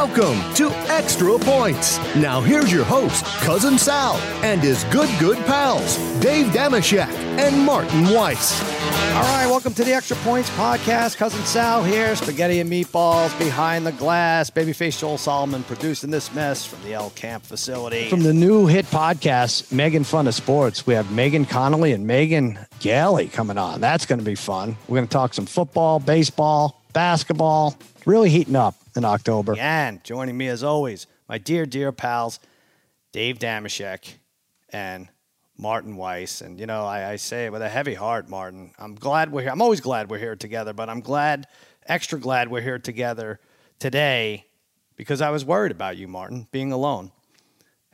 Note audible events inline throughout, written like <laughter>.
Welcome to Extra Points. Now here's your host, Cousin Sal, and his good, good pals, Dave Dameshek and Martin Weiss. All right, welcome to the Extra Points podcast. Cousin Sal here, spaghetti and meatballs behind the glass. Babyface Joel Solomon producing this mess from the L Camp facility. From the new hit podcast, Megan Fun of Sports, we have Megan Connolly and Megan Galley coming on. That's going to be fun. We're going to talk some football, baseball, basketball. Really heating up in October. And joining me as always, my dear, dear pals, Dave Dameshek and Martin Weiss. And, you know, I, I say it with a heavy heart, Martin. I'm glad we're here. I'm always glad we're here together, but I'm glad, extra glad we're here together today because I was worried about you, Martin, being alone.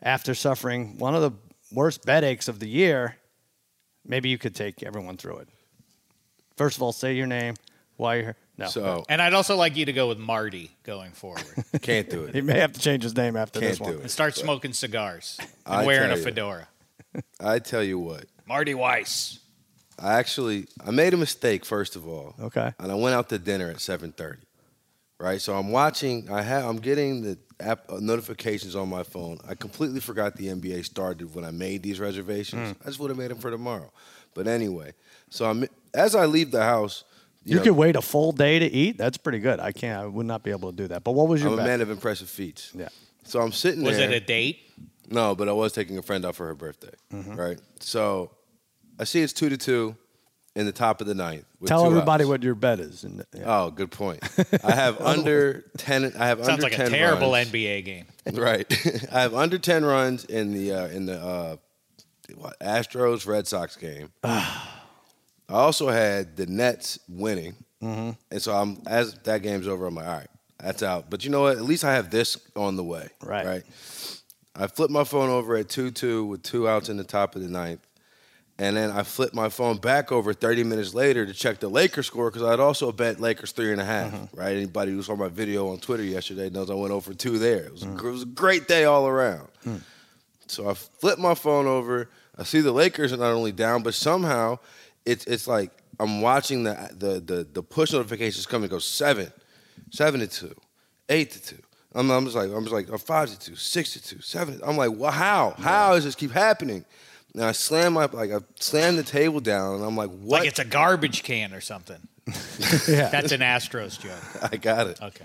After suffering one of the worst bed aches of the year, maybe you could take everyone through it. First of all, say your name, why you're here. No. So And I'd also like you to go with Marty going forward <laughs> can't do it. he it. may have to change his name after Can't this one. do and it. start smoking cigars I and wearing tell a fedora. <laughs> I tell you what. Marty Weiss. I actually I made a mistake first of all. Okay. And I went out to dinner at 7:30. Right? So I'm watching I have I'm getting the app uh, notifications on my phone. I completely forgot the NBA started when I made these reservations. Hmm. I just would have made them for tomorrow. But anyway, so I'm as I leave the house, You, know, could wait a full day to eat. That's pretty good. I can't. I would not be able to do that. But what was your I'm a man of impressive feats. Yeah. So I'm sitting Was there. it a date? No, but I was taking a friend out for her birthday. Mm-hmm. Right. So I see it's two to two in the top of the ninth. with Tell everybody outs. what your bet is. And, yeah. Oh, good point. I have <laughs> under ten. I have Sounds under like a terrible runs. NBA game. <laughs> Right. <laughs> I have under ten runs in the uh, in the uh, Astros Red Sox game. I also had the Nets winning, Mm-hmm. and so I'm as that game's over. I'm like, all right, that's out. But you know what? At least I have this on the way. Right. Right. I flipped my phone over at two two with two outs in the top of the ninth. And then I flipped my phone back over 30 minutes later to check the Lakers score because I'd also bet Lakers three and a half, Mm-hmm. Right? Anybody who saw my video on Twitter yesterday knows I went over two there. It was, Mm. a, it was a great day all around. So I flipped my phone over. I see the Lakers are not only down, but somehow it's it's like I'm watching the the the, the push notifications come and go seven, seven to two, eight to two. I'm, I'm just like I'm just like five to two, six to two, seven. I'm like, well, how? How does this keep happening? And I slam my like I slam the table down, and I'm like, what? Like it's a garbage can or something. <laughs> yeah. That's an Astros joke. <laughs> I got it. Okay.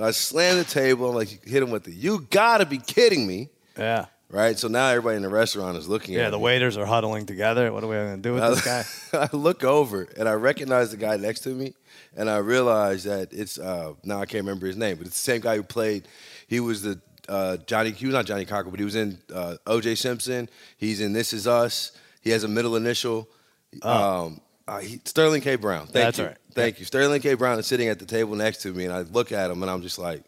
I slam the table. I'm like, hit him with the. You gotta be kidding me, yeah. Right? So now everybody in the restaurant is looking Yeah. at The me. waiters are huddling together. What are we going to do with this guy? <laughs> I look over and I recognize the guy next to me, and I realize that it's uh, now I can't remember his name, but it's the same guy who played. He was the uh, Johnny. He was not Johnny Cocker, but he was in uh, O.J. Simpson. He's in This Is Us. He has a middle initial. Um, uh, he, Sterling K. Brown. Thank Oh. That's you. right. Thank you. Sterling K. Brown is sitting at the table next to me, and I look at him, and I'm just like,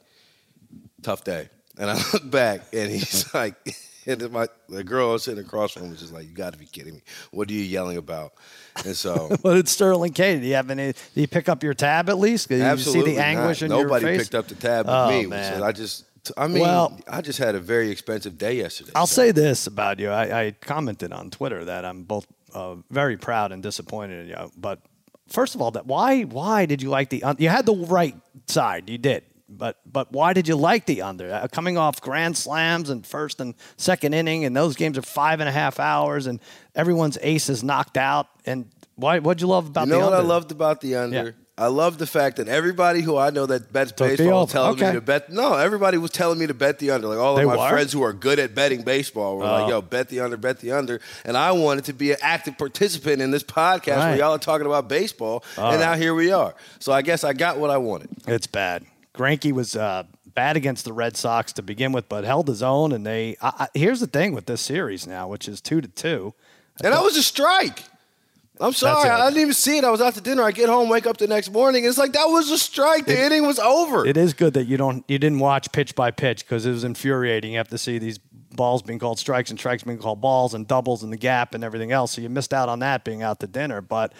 tough day. And I <laughs> look back, and he's <laughs> like, and then my the girl sitting across from him was just like, "You got to be kidding me! What are you yelling about?" And so, <laughs> What did Sterling K? Did you have any? Did you pick up your tab at least? Did you absolutely see the anguish not. in Nobody your face? picked up the tab with Oh, me. man. So I just, I mean, Well- I just had a very expensive day yesterday. I'll So- say this about you. I, I commented on Twitter that I'm both uh, very proud and disappointed in you. But first of all, that why why did you like the un- you had the right side, you did. But but why did you like the under? Uh, coming off grand slams and first and second inning, and those games are five and a half hours, and everyone's ace is knocked out. And why? What'd you love about You know the what I under? loved about the under? Yeah. I love the fact that everybody who I know that bets Took baseball was telling Okay. me to bet. No, everybody was telling me to bet the under. Like all They of my were? friends who are good at betting baseball were Oh. like, "Yo, bet the under, bet the under." And I wanted to be an active participant in this podcast Right. where y'all are talking about baseball, All and now here we are. So I guess I got what I wanted. It's bad. Greinke was uh, bad against the Red Sox to begin with, but held his own. And they I, I, here's the thing with this series now, which is two to two. And that was a strike. I'm sorry. I didn't even see it. I was out to dinner. I get home, wake up the next morning. It's like that was a strike. The inning was over. It is good that you don't you didn't watch pitch by pitch because it was infuriating. You have to see these balls being called strikes and strikes being called balls and doubles in the gap and everything else. So you missed out on that being out to dinner. But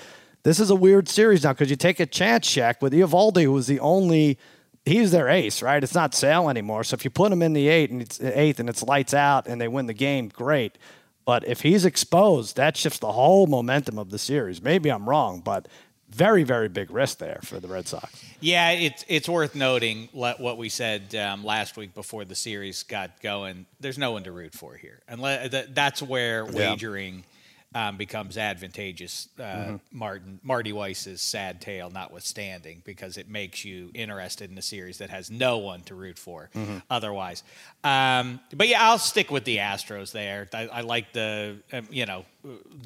this is a weird series now because you take a chance check with Eovaldi, who was the only he's their ace, right? It's not Sale anymore. So if you put him in the eight and it's eighth and it's lights out and they win the game, great. But if he's exposed, that shifts the whole momentum of the series. Maybe I'm wrong, but very, very big risk there for the Red Sox. Yeah, it's it's worth noting what we said um, last week before the series got going. There's no one to root for here, and that's where wagering um, becomes advantageous. Uh, Mm-hmm. Martin Marty Weiss's sad tale notwithstanding, because it makes you interested in a series that has no one to root for Mm-hmm. otherwise. Um, but yeah, I'll stick with the Astros there. I, I like the um, you know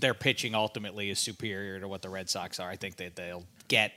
their pitching ultimately is superior to what the Red Sox are. I think that they'll get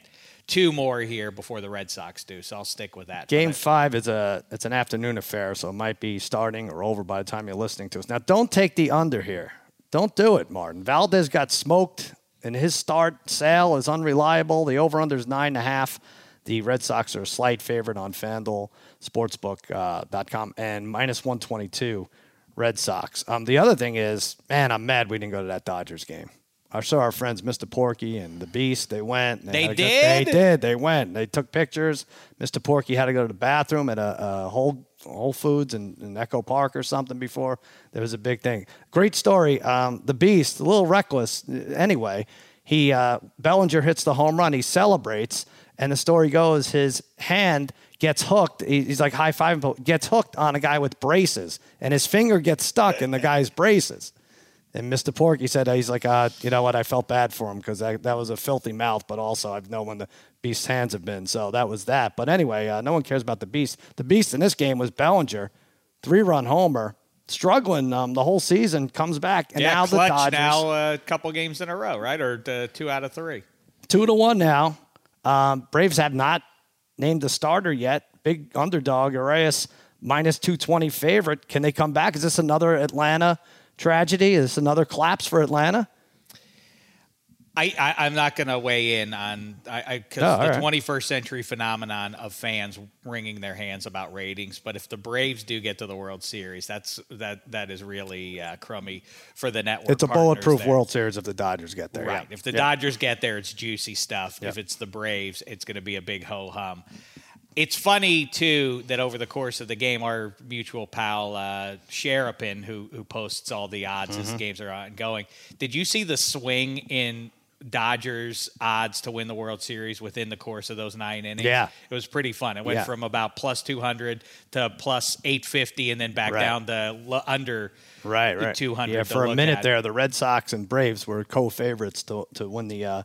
two more here before the Red Sox do. So I'll stick with that. Game five is a it's an afternoon affair, so it might be starting or over by the time you're listening to us. Now, don't take the under here. Don't do it, Martin. Valdez got smoked, and his start sale is unreliable. The over under is nine and a half. The Red Sox are a slight favorite on FanDuel Sportsbook.com and minus 122 Red Sox. Um, the other thing is, man, I'm mad we didn't go to that Dodgers game. I saw our friends, Mr. Porky and the Beast. They went. They had a good- They did? did. They went. They took pictures. Mr. Porky had to go to the bathroom at a, a Whole Whole Foods and, in Echo Park or something before. There was a big thing. Great story. Um, the Beast, a little reckless. Anyway, he uh, Bellinger hits the home run. He celebrates, and the story goes his hand gets hooked. He- He's like high five, gets hooked on a guy with braces, and his finger gets stuck in the guy's braces. And Mr. Porky said uh, he's like, uh, you know what? I felt bad for him because that, that was a filthy mouth, but also I've known when the Beast's hands have been. So that was that. But anyway, uh, no one cares about the Beast. The Beast in this game was Bellinger, three run homer, struggling um, the whole season, comes back, and yeah, now the clutch Dodgers now a couple games in a row, right? Or uh, two out of three. two to one now. Um, Braves have not named the starter yet. Big underdog, Urias minus two twenty favorite. Can they come back? Is this another Atlanta tragedy? Is this another collapse for Atlanta? I, I, I'm not going to weigh in on I because Oh, the right. 21st century phenomenon of fans wringing their hands about ratings. But if the Braves do get to the World Series, that's that that is really uh, crummy for the network. It's a bulletproof there. World Series if the Dodgers get there. Right. yeah. If the Yeah. Dodgers get there, it's juicy stuff. If it's the Braves, it's going to be a big ho hum. It's funny too that over the course of the game, our mutual pal uh, Sherapin, who who posts all the odds Mm-hmm. as games are ongoing, did you see the swing in Dodgers odds to win the World Series within the course of those nine innings? Yeah. it was pretty fun. It went Yeah. from about plus two hundred to plus eight fifty, and then back Right. down to under Right, right. two hundred. Yeah, for a minute there, the Red Sox and Braves were co-favorites to to win the uh,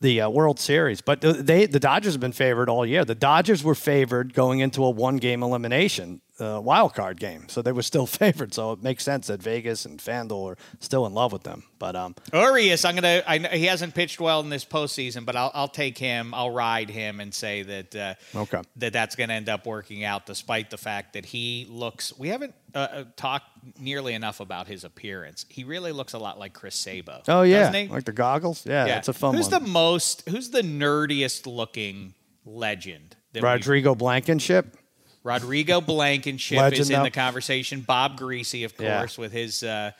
the uh, World Series. But the- they the Dodgers have been favored all year. The Dodgers were favored going into a one-game elimination uh, wild card game, so they were still <laughs> favored. So it makes sense that Vegas and FanDuel are still in love with them. But um, Urias, I'm gonna. I, know he hasn't pitched well in this postseason, but I'll, I'll take him. I'll ride him and say that uh, Okay. that that's going to end up working out, despite the fact that he looks. We haven't uh, uh, talked nearly enough about his appearance. He really looks a lot like Chris Sabo. oh yeah, like the goggles. Yeah, that's a fun Who's one. the most? Who's the nerdiest looking legend? Rodrigo Blankenship. Rodrigo Blankenship Legend, is in the conversation. Bob Griese, of Yeah. course, with his uh,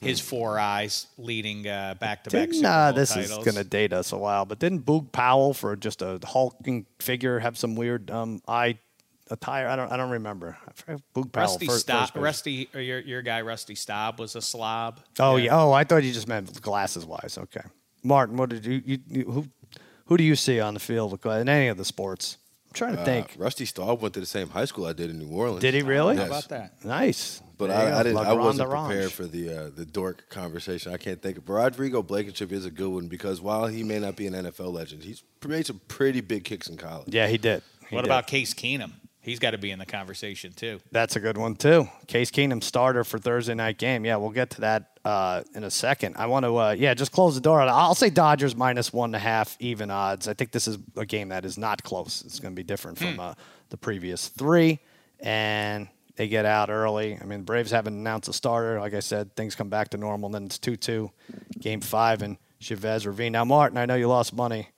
his four eyes leading uh, Didn't Super uh, Bowl this titles. is going to date us a while, but didn't Boog Powell for just a hulking figure have some weird um, eye attire? I don't I don't remember. I forget Boog Powell. Rusty first, Staub, first. Rusty, or your your guy Rusty Staub was a slob. Oh yeah. Oh, I thought you just meant glasses wise. Okay, Martin, what did you, you, you who who do you see on the field in any of the sports? I'm trying to Uh, think. Rusty Staub went to the same high school I did in New Orleans. Did he really? How Yes. about that? Nice. But There. I, I didn't. I wasn't prepared for the uh, the dork conversation. I can't think of. But Rodrigo Blankenship is a good one because while he may not be an NFL legend, he's made some pretty big kicks in college. Yeah, he did. He What did. about Case Keenum? He's got to be in the conversation too. That's a good one too. Case Keenum starter for Thursday night game. Yeah, we'll get to that uh, in a second. I want to, uh, yeah, just close the door. I'll say Dodgers minus one and a half even odds. I think this is a game that is not close. It's going to be different from uh, the previous three, and they get out early. I mean, Braves haven't announced a starter. Like I said, things come back to normal. And then it's two-two, game five, and Chavez Ravine. Now, Martin, I know you lost money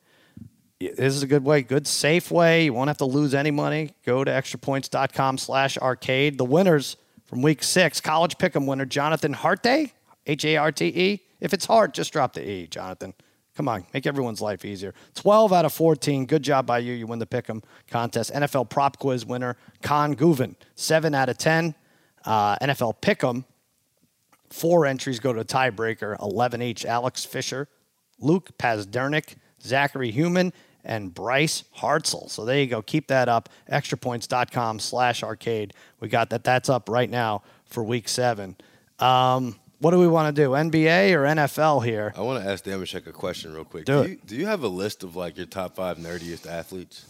this is a good way, good safe way. You won't have to lose any money. Go to extrapoints.com slash arcade. The winners from week six, college pick'em winner Jonathan Harte, H-A-R-T-E. If it's hard, just drop the E, Jonathan. Come on, make everyone's life easier. 12 out of 14. Good job by you. You win the pick'em contest. NFL prop quiz winner Con Guven, 7 out of 10. Uh, NFL pick'em, four entries go to tiebreaker 11 each alex fisher luke pazdernik Zachary Human, and Bryce Hartzell. So there you go. Keep that up. Extrapoints.com slash arcade. We got that. That's up right now for week seven. Um, what do we want to do? NBA or NFL here? I want to ask Dameshek a question real quick. Do do, it. you, do you have a list of like your top five nerdiest athletes?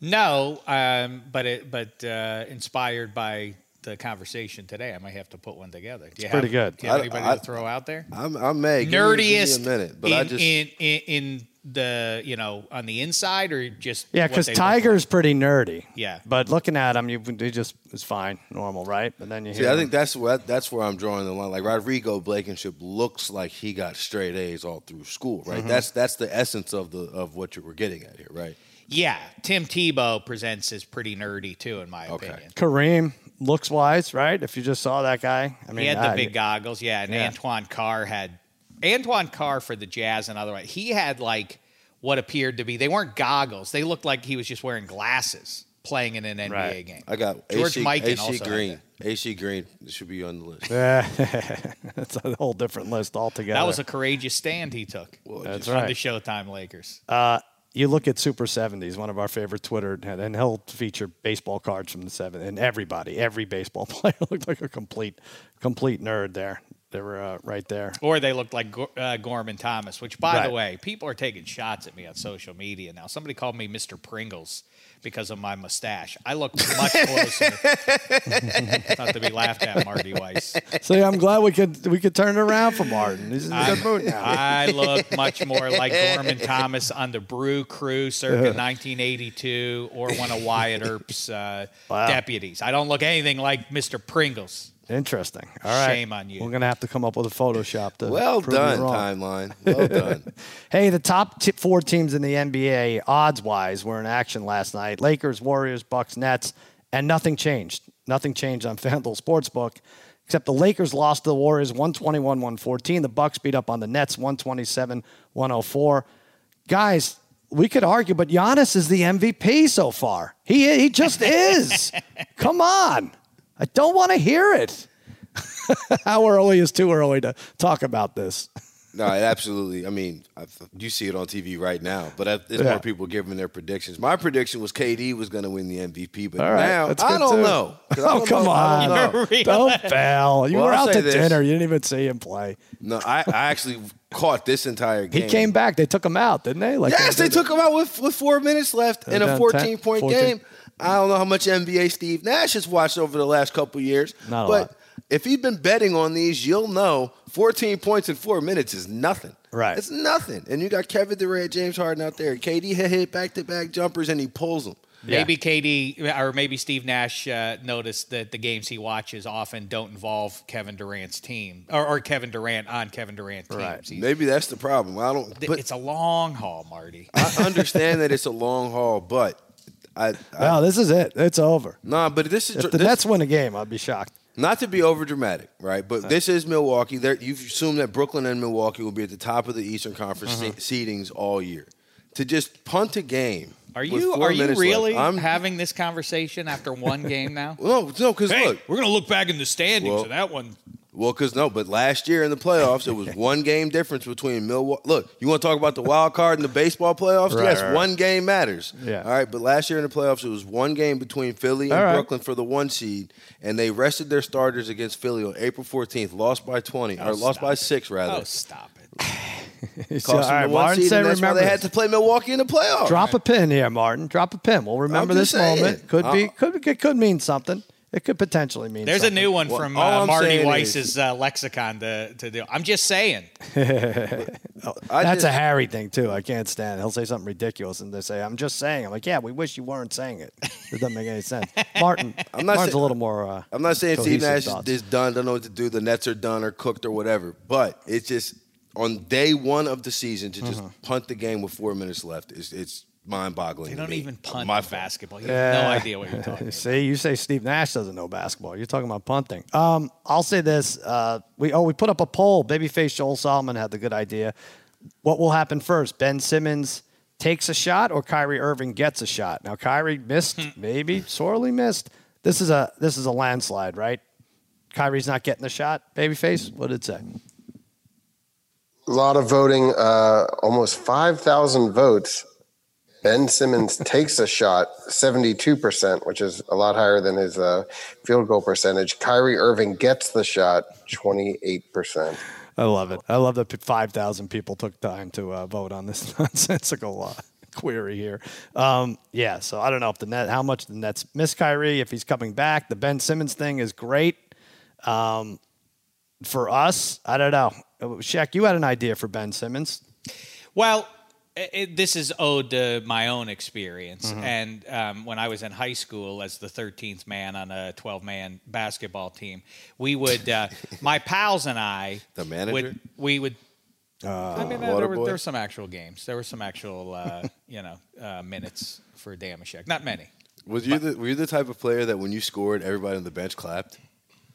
No, um, but it, but uh, inspired by the conversation today, I might have to put one together. Do you pretty have, good. Do you have I- anybody I- to throw out there? I'm, I may give me- Nerdiest give me a minute, but in, I just in, in in the you know on the inside or just Yeah, because they like? Tiger's pretty nerdy. Yeah. But looking at him, you he just is fine, normal, right? But then you See, hear I him- think that's where that's where I'm drawing the line. Like Rodrigo Blankenship looks like he got straight A's all through school, right? Mm-hmm. That's that's the essence of the of what you were getting at here, right? Yeah, Tim Tebow presents as pretty nerdy too, in my Okay. opinion. Kareem looks wise, right? If you just saw that guy, I mean, he had the I- big goggles, yeah. And Yeah. Antoine Carr had Antoine Carr for the Jazz and otherwise. He had like what appeared to be they weren't goggles. They looked like he was just wearing glasses playing in an NBA Right. game. I got George AC, Mikan AC also Green. AC Green should be on the list. Yeah, <laughs> that's a whole different list altogether. That was a courageous stand he took That's on right. the Showtime Lakers. Uh, you look at Super 70s, one of our favorite Twitter, and he'll feature baseball cards from the 70s. And everybody, every baseball <laughs> player looked like a complete, complete nerd there. They were uh, right there. Or they looked like uh, Gorman Thomas, which, by Right. the way, people are taking shots at me on social media now. Somebody called me Mr. Pringles because of my mustache. I look much closer. Not <laughs> to be laughed at, Marty Weiss. See, I'm glad we could we could turn it around for Martin. He's in a good mood now. I look much more like Gorman Thomas on the Brew Crew circa 1982 or one of Wyatt Earp's uh, Wow. deputies. I don't look anything like Mr. Pringles. Interesting. All right. Shame on you. We're going to have to come up with a Photoshop to Well prove you done, wrong. timeline. Well <laughs> done. Hey, the top t- four teams in the NBA, odds wise, were in action last night Lakers, Warriors, Bucks, Nets, and nothing changed. Nothing changed on <laughs> FanDuel Sportsbook, except the Lakers lost to the Warriors 121 114. The Bucks beat up on the Nets 127 104. Guys, we could argue, but Giannis is the MVP so far. He, he just is. <laughs> Come on. I don't want to hear it. <laughs> How early is too early to talk about this? <laughs> No, it absolutely. I mean, I, you see it on TV right now, but I- there's Yeah. more people giving their predictions. My prediction was KD was going to win the MVP, but All right, now I don't too. know. 'Cause I Oh, don't come know. On. don't. <laughs> Don't fail. You Well, were I'll out to this. dinner. You didn't even see him play. No, I, I actually caught this entire game. He came back. They took him out, didn't they? Like Yes, they did- took him out with, with four minutes left in a down 10, 14 point 14. game. I don't know how much NBA Steve Nash has watched over the last couple years, Not a but lot. if you've been betting on these, you'll know 14 points in four minutes is nothing. Right. It's nothing. And you got Kevin Durant, James Harden out there. KD hit, hit back to back jumpers and he pulls them. Yeah. Maybe KD or maybe Steve Nash uh, noticed that the games he watches often don't involve Kevin Durant's team or, or Kevin Durant on Kevin Durant teams. Right. He- Maybe that's the problem. I don't. th- But it's a long haul, Marty. I understand that it's a long haul, but I, I Well, this is it. It's over. nah. But this is If the this, Nets win a game, I'd be shocked. Not to be over dramatic, right? But this is Milwaukee. There, you've assumed that Brooklyn and Milwaukee will be at the top of the Eastern Conference Mm-hmm. se- seedings all year. To just punt a game. Are with you four are you really left, I'm, having this conversation after one game now? <laughs> no, no, because look, we're gonna look back in the standings Well- of that one. Well, because no, but last year in the playoffs, it was <laughs> one game difference between Milwaukee. Look, you want to talk about the wild card in the baseball playoffs? Right, yes, right. one game matters. Yeah. All right, but last year in the playoffs, it was one game between Philly and right. Brooklyn for the one seed, and they rested their starters against Philly on April 14th, lost by 20, or lost by it. six rather. Oh, stop it! <laughs> Cost All them right, the one Martin seed, and that's why remember they had to play Milwaukee in the playoffs. Drop a pin here, Martin. Drop a pin. We'll remember this saying. moment. Could be. Uh, Could it could mean something. It could potentially mean. There's a new one Well, from all uh, Marty Weiss's uh, lexicon to, to do. I'm just saying. <laughs> That's just- a Harry thing too. I can't stand. it. He'll say something ridiculous, and they say, "I'm just saying." I'm like, "Yeah, we wish you weren't saying it." It doesn't make any sense. <laughs> Martin, I'm not Martin's say- a little more. Uh, I'm not saying Steve cohesive Nash thoughts. is done, don't know what to do. The Nets are done or cooked or whatever. But it's just on day one of the season to just Uh-huh. punt the game with four minutes left. It's, it's mind-boggling. They don't me. even punt My basketball. You have no idea what you're <laughs> talking about. See, you say Steve Nash doesn't know basketball. You're talking about punting. Um, I'll say this: uh, we oh we put up a poll. Babyface Joel Solomon had the good idea. What will happen first? Ben Simmons takes a shot, or Kyrie Irving gets a shot. Now Kyrie missed, maybe sorely missed. This is a this is a landslide, right? Kyrie's not getting the shot. Babyface, what did it say? A lot of voting, uh, almost 5,000 votes. Ben Simmons takes a shot, 72%, which is a lot higher than his uh, field goal percentage. Kyrie Irving gets the shot, 28%. I love it. I love that 5,000 people took time to uh, vote on this <laughs> nonsensical uh, query here. Um, yeah, so I don't know if the net, how much the Nets miss Kyrie, if he's coming back. The Ben Simmons thing is great. Um, for us, I don't know. Shaq, you had an idea for Ben Simmons. Well, it, this is owed to my own experience. Mm-hmm. And um, when I was in high school as the 13th man on a 12 man basketball team, we would, uh, <laughs> my pals and I, the manager, would, we would. Uh, I mean, there, were, there were some actual games. There were some actual, uh, <laughs> you know, uh, minutes for Dameshek. Not many. Was you the, were you the type of player that when you scored, everybody on the bench clapped?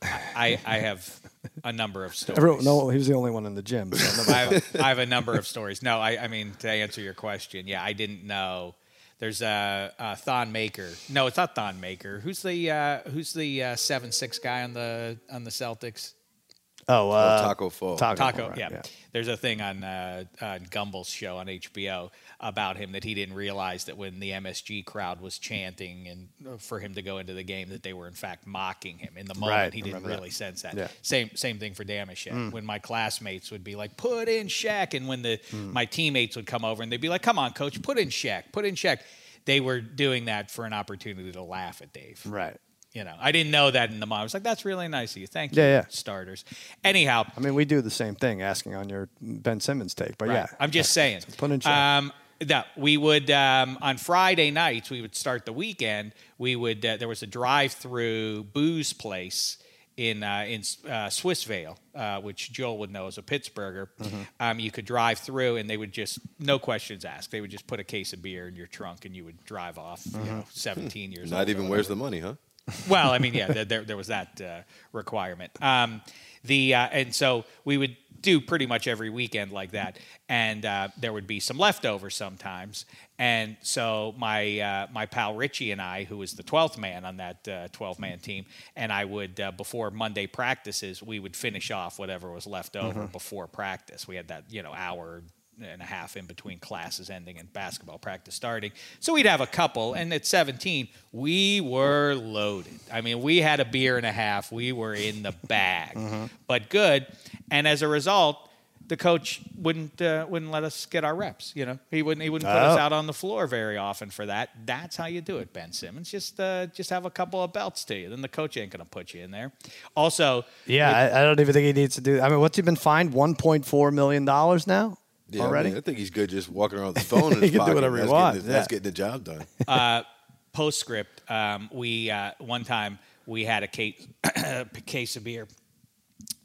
I, I have a number of stories. <laughs> Everyone, no, he was the only one in the gym. So <laughs> I, have, I, have, a number of stories. No, I, I mean to answer your question, yeah, I didn't know. There's a, a Thon Maker. No, it's not Thon Maker. Who's the uh, who's the uh, seven six guy on the on the Celtics? Oh, uh, oh, Tacko Fall. Tacko, Tacko yeah. yeah. There's a thing on uh, on Gumbel's show on HBO about him that he didn't realize that when the MSG crowd was chanting and uh, for him to go into the game that they were in fact mocking him. In the moment, right, he didn't really that. sense that. Yeah. Same same thing for Dameshek. Mm. When my classmates would be like, "Put in Shaq," and when the mm. my teammates would come over and they'd be like, "Come on, coach, put in Shaq, put in Shaq." They were doing that for an opportunity to laugh at Dave. Right. You know, I didn't know that in the moment. I was like, "That's really nice of you. Thank you, yeah, yeah. starters." Anyhow, I mean, we do the same thing, asking on your Ben Simmons take, but right. yeah, I'm just <laughs> saying. Put in check. Um, that we would um, on Friday nights we would start the weekend. We would uh, there was a drive-through booze place in uh, in uh, Swissvale, uh, which Joel would know as a Pittsburgher. Mm-hmm. Um, you could drive through, and they would just no questions asked. They would just put a case of beer in your trunk, and you would drive off. Mm-hmm. You know, seventeen years. Not even where's the money, huh? well, I mean, yeah, there, there was that uh, requirement. Um, the uh, and so we would do pretty much every weekend like that, and uh, there would be some leftovers sometimes. And so my uh, my pal Richie and I, who was the twelfth man on that twelve man team, and I would uh, before Monday practices, we would finish off whatever was left over mm-hmm. before practice. We had that you know hour and a half in between classes ending and basketball practice starting. So we'd have a couple, and at 17, we were loaded. I mean, we had a beer and a half. We were in the <laughs> bag, mm-hmm. but good. And as a result, the coach wouldn't uh, wouldn't let us get our reps. You know, he wouldn't he wouldn't put oh. us out on the floor very often for that. That's how you do it, Ben Simmons. Just uh, just have a couple of belts to you. Then the coach ain't gonna put you in there. Also, yeah, I, I, don't even think he needs to do. I mean, what's he been fined? One point four million dollars now. Yeah, already? I, mean, I, think he's good just walking around with <laughs> the phone in his he can pocket. do whatever that's he wants. Getting, yeah. That's getting the job done. <laughs> Uh, postscript, um, we uh, one time we had a case, <coughs> case of beer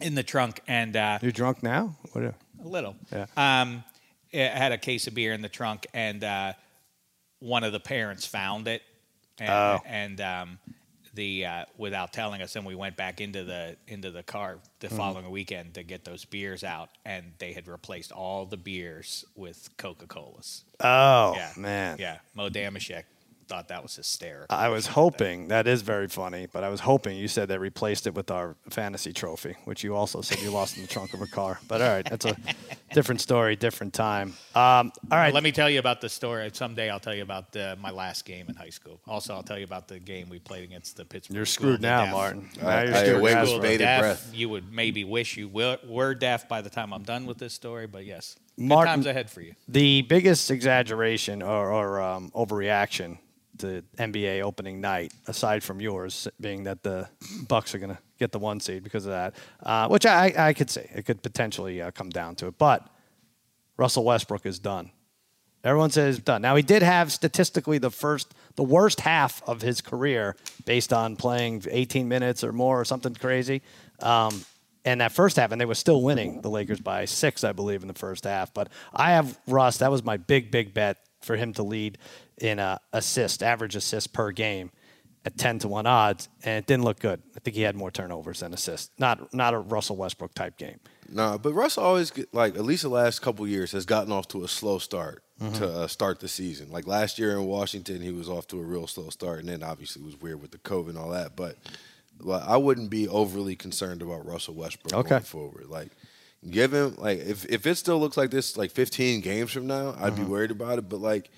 in the trunk, and uh, you're drunk now. What? A little. Yeah. Um, it had a case of beer in the trunk, and uh, one of the parents found it, and, oh. and um, the uh, without telling us, and we went back into the into the car the mm following weekend to get those beers out, and they had replaced all the beers with Coca Colas. Oh yeah. man, yeah, Mo Dameshek thought that was hysterical. I was hoping that is very funny, but I was hoping you said they replaced it with our fantasy trophy, which you also said you lost in the trunk of a car. But all right, that's a <laughs> different story, different time. Um, all right, let me tell you about the story. Someday I'll tell you about uh, my last game in high school. Also, I'll tell you about the game we played against the Pittsburgh. You're screwed now, Martin. Now I, you're I await with bated breath. You would maybe wish you were, were deaf by the time I'm done with this story, but yes. Martin, times ahead for you. The biggest exaggeration or, or um, overreaction the NBA opening night, aside from yours being that the Bucks are going to get the one seed because of that, uh, which I, I could see it could potentially uh, come down to it. But Russell Westbrook is done. Everyone says done. Now he did have statistically the first, the worst half of his career based on playing 18 minutes or more or something crazy. Um, and that first half, and they were still winning the Lakers by six, I believe, in the first half. But I have Russ. That was my big, big bet for him to lead in uh, assist, average assist per game at 10 to 1 odds, and it didn't look good. I think he had more turnovers than assists. Not not a Russell Westbrook type game. No, but Russell always, like, at least the last couple years, has gotten off to a slow start mm-hmm. to uh, start the season. Like last year in Washington, he was off to a real slow start, and then obviously it was weird with the COVID and all that. But well, I wouldn't be overly concerned about Russell Westbrook okay. going forward. Like, Give him like if if it still looks like this like 15 games from now, I'd Mm-hmm. be worried about it. But like,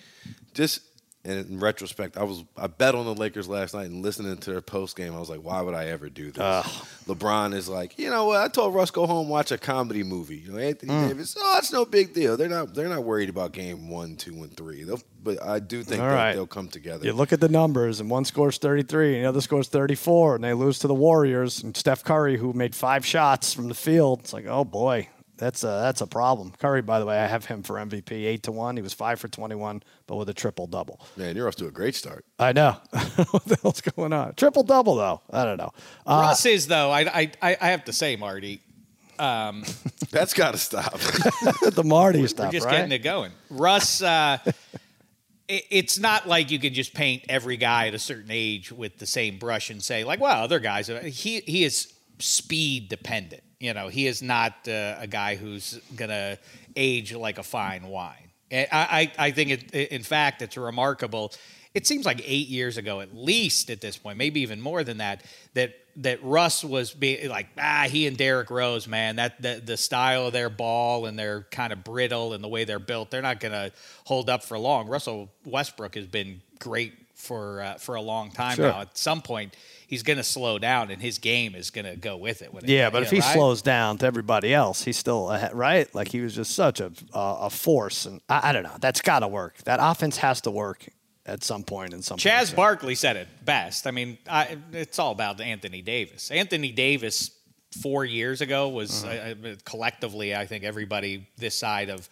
just and in retrospect, I was I bet on the Lakers last night and listening to their post game, I was like, why would I ever do this? LeBron is like, you know what? I told Russ go home watch a comedy movie. You know, Anthony Mm. Davis. Oh, it's no big deal. They're not they're not worried about game one, two, and three. They'll, but I do think that right. they'll come together. You look at the numbers, and one scores 33, and the other scores 34, and they lose to the Warriors. And Steph Curry, who made five shots from the field, it's like, oh boy, that's a that's a problem. Curry, by the way, I have him for MVP, eight to one. He was five for 21, but with a triple double. Man, you're off to a great start. I know <laughs> what the hell's going on. Triple double though. I don't know. Uh, Russ is though. I, I I I have to say, Marty, <laughs> That's got to stop. <laughs> the Marty we're stuff, just right? getting it going. Russ, uh, it's not like you can just paint every guy at a certain age with the same brush and say like, well, other guys. He he is speed dependent. You know, he is not uh, a guy who's gonna age like a fine wine. And I I, I think it, in fact it's remarkable. It seems like eight years ago, at least at this point, maybe even more than that, that that Russ was being like, ah, he and Derrick Rose, man, that the, the style of their ball and they're kind of brittle and the way they're built, they're not going to hold up for long. Russell Westbrook has been great for uh, for a long time Sure. now. At some point, he's going to slow down and his game is going to go with it. When it- Yeah, but if he right? slows down to everybody else, he's still ahead, right? Like he was just such a a, a force, and I, I don't know. That's got to work. That offense has to work at some point in some. Chaz places. Barkley said it best. I mean, I, it's all about Anthony Davis. Anthony Davis four years ago was Mm-hmm. uh, uh, collectively, I think everybody this side of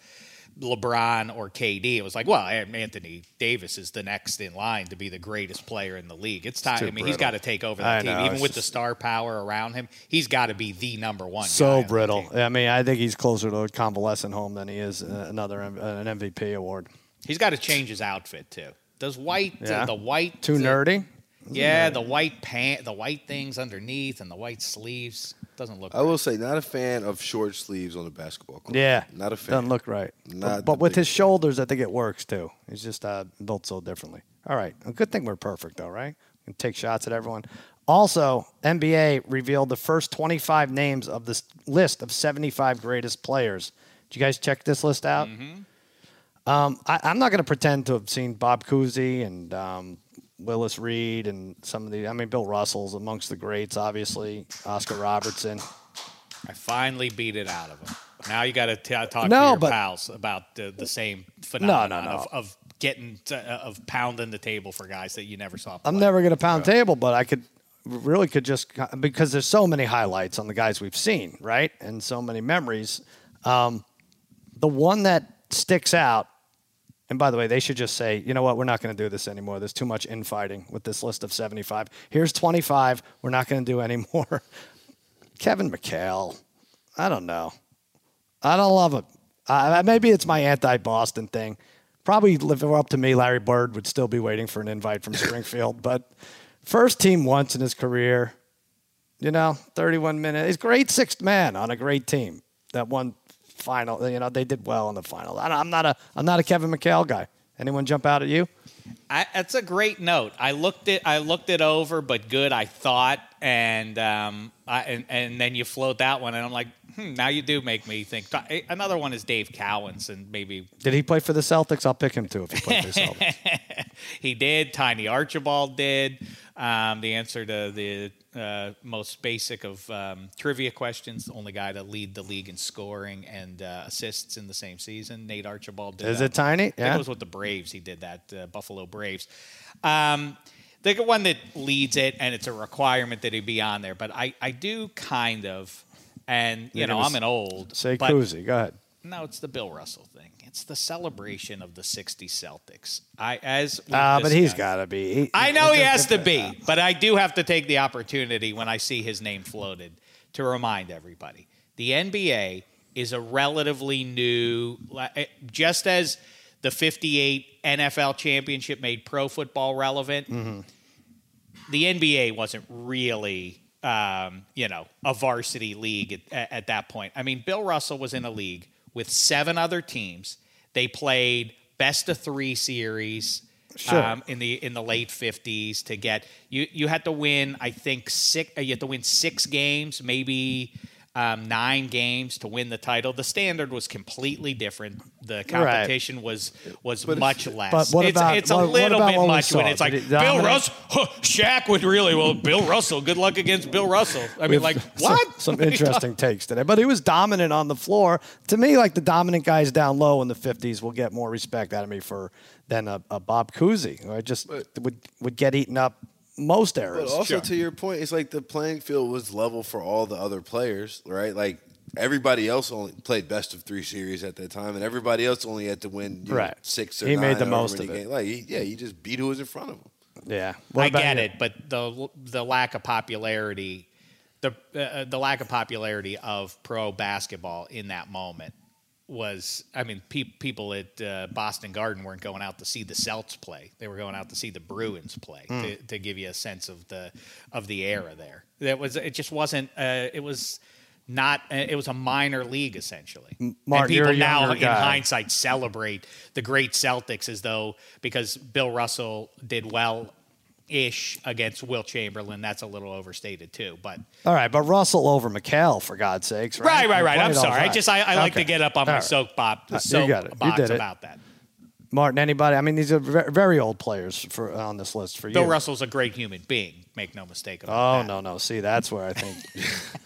LeBron or KD, it was like, well, Anthony Davis is the next in line to be the greatest player in the league. It's time. too I mean, he's got to take over I that team, know, even it's with the star power around him. He's got to be the number one. guy So brittle. I mean, I think he's closer to a convalescent home than he is uh, another M- an MVP award. He's got to change his outfit too. Does white uh, the white Too uh, nerdy. Yeah, the white pant, the white things underneath, and the white sleeves doesn't look. I right. will say, not a fan of short sleeves on a basketball court. Yeah, not a fan. Doesn't look right. Not but but with big his shoulders, I think it works too. He's just uh, built so differently. All right, a good thing we're perfect though, right? We can take shots at everyone. Also, NBA revealed the first 25 names of this list of 75 greatest players. Did you guys check this list out? Um, I, I'm not going to pretend to have seen Bob Cousy and um, Willis Reed and some of the. I mean, Bill Russell's amongst the greats, obviously. Oscar Robertson. I finally beat it out of him. Now you got to talk No, to your but- pals about the, the same phenomenon no. Of, of getting to, uh, of pounding the table for guys that you never saw. Play. I'm never going to pound table, but I could really could just because there's so many highlights on the guys we've seen, right, and so many memories. Um, the one that sticks out, and by the way, they should just say, you know what, we're not going to do this anymore. There's too much infighting with this list of 75. Here's 25. We're not going to do any <laughs> more. Kevin McHale. I don't know. I don't love it. Uh, maybe it's my anti-Boston thing. Probably if it were up to me, Larry Bird would still be waiting for an invite from Springfield. but first team once in his career, you know, 31 minutes. He's great sixth man on a great team. That one final, you know, they did well in the final. I, I'm not a I'm not a Kevin McHale guy. Anyone jump out at you? I, that's a great note. I looked it. I looked it over, but good. I thought, and um, I, and and then you float that one, and I'm like, hmm, now you do make me think. Another one is Dave Cowens, and maybe Did he play for the Celtics? I'll pick him too if he played for the Celtics. <laughs> he did. Tiny Archibald did. Um, the answer to the uh, most basic of um, trivia questions, the only guy to lead the league in scoring and uh, assists in the same season. Nate Archibald did Is that. it Tiny? I think Yeah. it was with the Braves. He did that, uh, Buffalo Braves. Um, the one that leads it, and it's a requirement that he be on there. But I, I do kind of, and you You're know, I'm an old. Say Kuzi. Go ahead. No, it's the Bill Russell thing. It's the celebration of the '60 Celtics. I as Ah, but he's got to be. He- I know he has to be, <laughs> but I do have to take the opportunity when I see his name floated to remind everybody the NBA is a relatively new, eh, just as the 58 NFL championship made pro football relevant, the NBA wasn't really, um, you know, a varsity league at, at that point. I mean, Bill Russell was in a league with seven other teams. They played best of three series Sure. um, in the in the late fifties to get you. You had to win, I think six. You had to win six games, maybe um, nine games to win the title. The standard was completely different. The competition was was much less. but what it's, about- it's a what- what little about bit what much when it's like Did he Bill dominate? Russell, <laughs> huh, Shaq would really well. Bill Russell, good luck against Bill Russell. I mean, like <laughs> what? Some, <laughs> interesting takes today, but he was dominant on the floor. To me, like the dominant guys down low in the fifties will get more respect out of me for than a, a Bob Cousy, who I just would would get eaten up most But eras. also to your point, it's like the playing field was level for all the other players, right? Like everybody else only played best of three series at that time, and everybody else only had to win you know, Right. six or He nine made the most of it. games. Like, he, yeah, he just beat who was in front of him. yeah, I What about get you? it, but the the lack of popularity, the uh, the lack of popularity of pro basketball in that moment was. I mean, pe- people at uh, Boston Garden weren't going out to see the Celts play; they were going out to see the Bruins play. Hmm. To, to give you a sense of the of the era there, that was it. Just wasn't. Uh, it was. Not, uh, it was a minor league essentially. Martin, and people now, in guy. hindsight, celebrate the great Celtics as though because Bill Russell did well ish against Wilt Chamberlain. That's a little overstated too, but All right, but Russell over McHale for God's sakes, right, right? right, right. I'm played all sorry. I just I, I like to get up on All my right. soapbox, you got it. You soapbox did it. about that. Martin, anybody? I mean, these are very old players for on this list for you. Bill Russell's a great human being. Make no mistake about Oh that. no, no. See, that's where I think.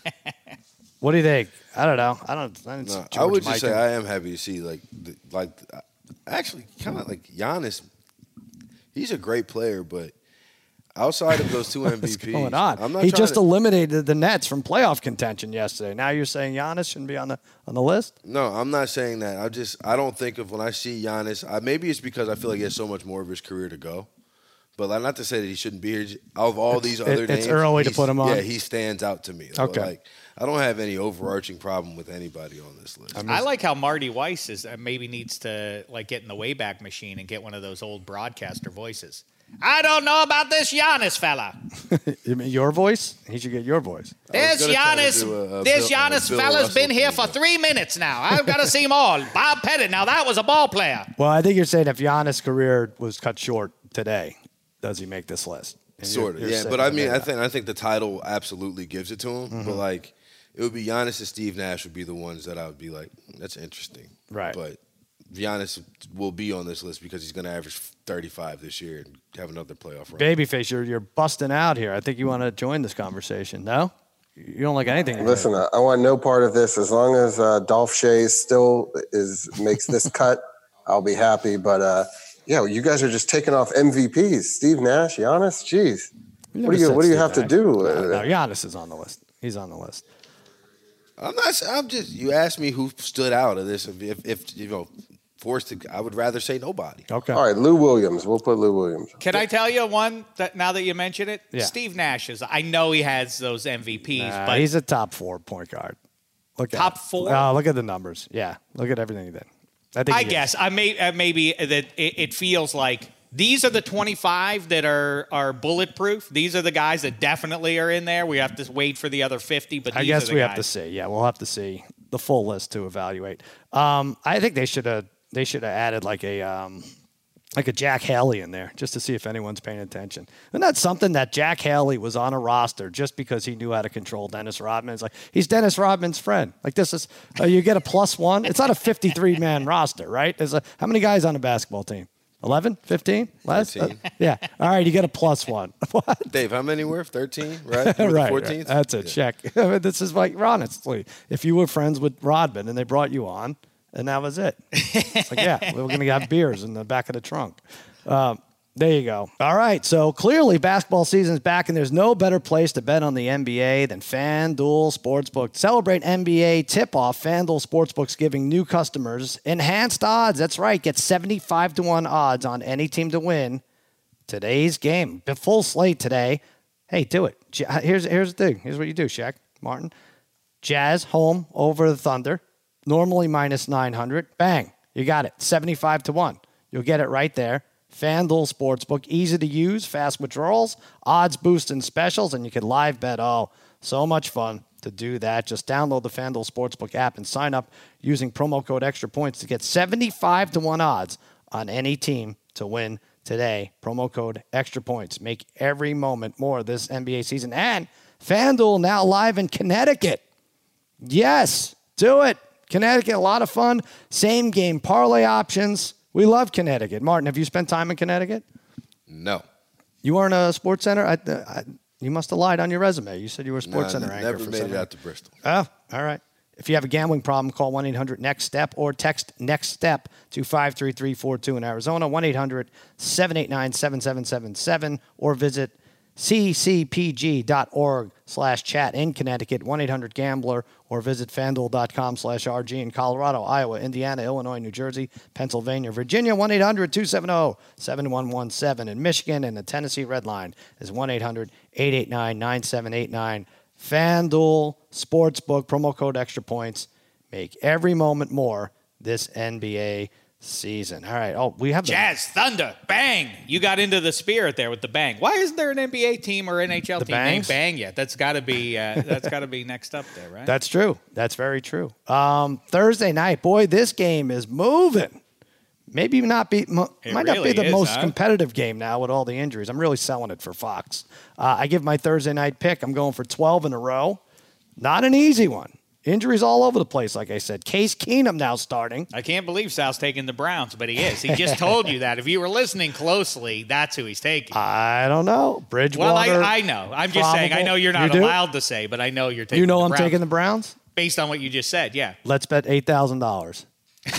<laughs> what do you think? I don't know. I don't. I, No, I would just say I am happy to see like the, like actually kind of like Giannis. He's a great player, but outside of those <laughs> two MVPs, What's going on? I'm not he just to, eliminated the Nets from playoff contention yesterday. Now you're saying Giannis shouldn't be on the on the list? No, I'm not saying that. I just I don't think of when I see Giannis. I, maybe it's because I feel like he has so much more of his career to go. But like, not to say that he shouldn't be here. J- Of all these it- other it's names, early to put him on? Yeah, he stands out to me. Okay. Like I don't have any overarching problem with anybody on this list. I like how Marty Weiss is uh, maybe needs to like get in the Wayback Machine and get one of those old broadcaster voices. I don't know about this Giannis fella. <laughs> You mean your voice? He should get your voice. This gonna try Giannis, a- a this Bill- Giannis Bill fella's Russell been here thing, for three minutes now. I've got to see them all. <laughs> Bob Pettit. Now that was a ball player. Well, I think you're saying if Giannis' career was cut short today, does he make this list? And you're- Sort of, you're yeah. But I mean, I think I think the title absolutely gives it to him. Mm-hmm. But like, it would be Giannis and Steve Nash would be the ones that I would be like, that's interesting, Right. But Giannis will be on this list because he's going to average 35 this year and have another playoff run. Babyface, you're you're busting out here. I think you want to join this conversation. No, you don't like anything. Listen, I, I want no part of this. As long as uh, Dolph Schayes still is makes this <laughs> cut, I'll be happy. But uh, yeah, you guys are just taking off MVPs. Steve Nash, Giannis. Jeez, what do you what do you Steve have to do? No, no, Giannis is on the list. He's on the list. I'm not. I'm just. You asked me who stood out of this. If, if, if you know, forced to, I would rather say nobody. Okay. All right, Lou Williams. We'll put Lou Williams. Can I tell you one that now that you mention it? Yeah. Steve Nash is. I know he has those MVPs, Nah, but he's a top four point guard. Look at Top it. four? Oh, look at the numbers. Yeah, look at everything he did. I think. I he is. guess I may uh, maybe that it, it feels like these are the 25 that are are bulletproof. These are the guys that definitely are in there. We have to wait for the other 50, but I guess are the we guys. have to see. Yeah, we'll have to see the full list to evaluate. Um, I think they should have they should have added like a um, like a Jack Haley in there just to see if anyone's paying attention. And that's something that Jack Haley was on a roster just because he knew how to control Dennis Rodman. It's like he's Dennis Rodman's friend. Like this is uh, you get a plus one. It's not a 53 man roster, right? There's a, how many guys on a basketball team? 11, 15, less? 13. Uh, yeah. All right, you get a plus one. <laughs> what? Dave, how many were? 13, right? You were <laughs> the right, 14th? right. That's a check. <laughs> this is like honestly, if you were friends with Rodman and they brought you on, and that was it. <laughs> It's like, yeah, we were going to have beers in the back of the trunk. Um, there you go. All right. So clearly, basketball season's back, and there's no better place to bet on the NBA than FanDuel Sportsbook. Celebrate NBA tip off. FanDuel Sportsbook's giving new customers enhanced odds. That's right. Get 75 to 1 odds on any team to win today's game. The full slate today. Hey, do it. Here's here's the thing. Here's what you do, Shaq Martin. Jazz home over the Thunder. Normally minus 900. Bang. You got it. 75 to 1. You'll get it right there. FanDuel Sportsbook. Easy to use, fast withdrawals, odds boost and specials, and you can live bet. Oh, so much fun to do that. Just download the FanDuel Sportsbook app and sign up using promo code extra points to get 75 to 1 odds on any team to win today. Promo code extra points. Make every moment more this NBA season. And FanDuel now live in Connecticut. Yes, do it. Connecticut, a lot of fun. Same game parlay options. We love Connecticut. Martin, have you spent time in Connecticut? No. You weren't a sports center? I, I, you must have lied on your resume. You said you were a sports Nah, center anchor never for made seven it out to Bristol. Oh, all right. If you have a gambling problem, call 1 800 NEXT STEP or text NEXT STEP to 53342 in Arizona, 1 800 789 7777, or visit ccpg.org slash chat in Connecticut, 1 800 Gambler, or visit fanduel.com slash RG in Colorado, Iowa, Indiana, Illinois, New Jersey, Pennsylvania, Virginia, 1 800 270 7117. In Michigan, and the Tennessee Red Line is 1 800 889 9789. FanDuel Sportsbook, promo code extra points. Make every moment more this NBA season. All right. Oh, we have the, Jazz, Thunder, Bang. You got into the spirit there with the Bang. Why isn't there an NBA team or NHL The team named Bangs? Bang yet? That's got to be uh, that's got to be next up there, right? That's true. That's very true. Um, Thursday night, boy, this game is moving. Maybe not be might not be the is, most huh? competitive game now with all the injuries. I'm really selling it for Fox. Uh, I give my Thursday night pick. I'm going for 12 in a row. Not an easy one. Injuries all over the place, like I said. Case Keenum now starting. I can't believe Sal's taking the Browns, but he is. He just told you that. If you were listening closely, that's who he's taking. I don't know. Bridgewater. well, I, I know. I'm just saying. I know you're not You allowed to say, but I know you're taking. You know I'm Browns taking the Browns? based on what you just said. Yeah. Let's bet eight thousand dollars. <laughs>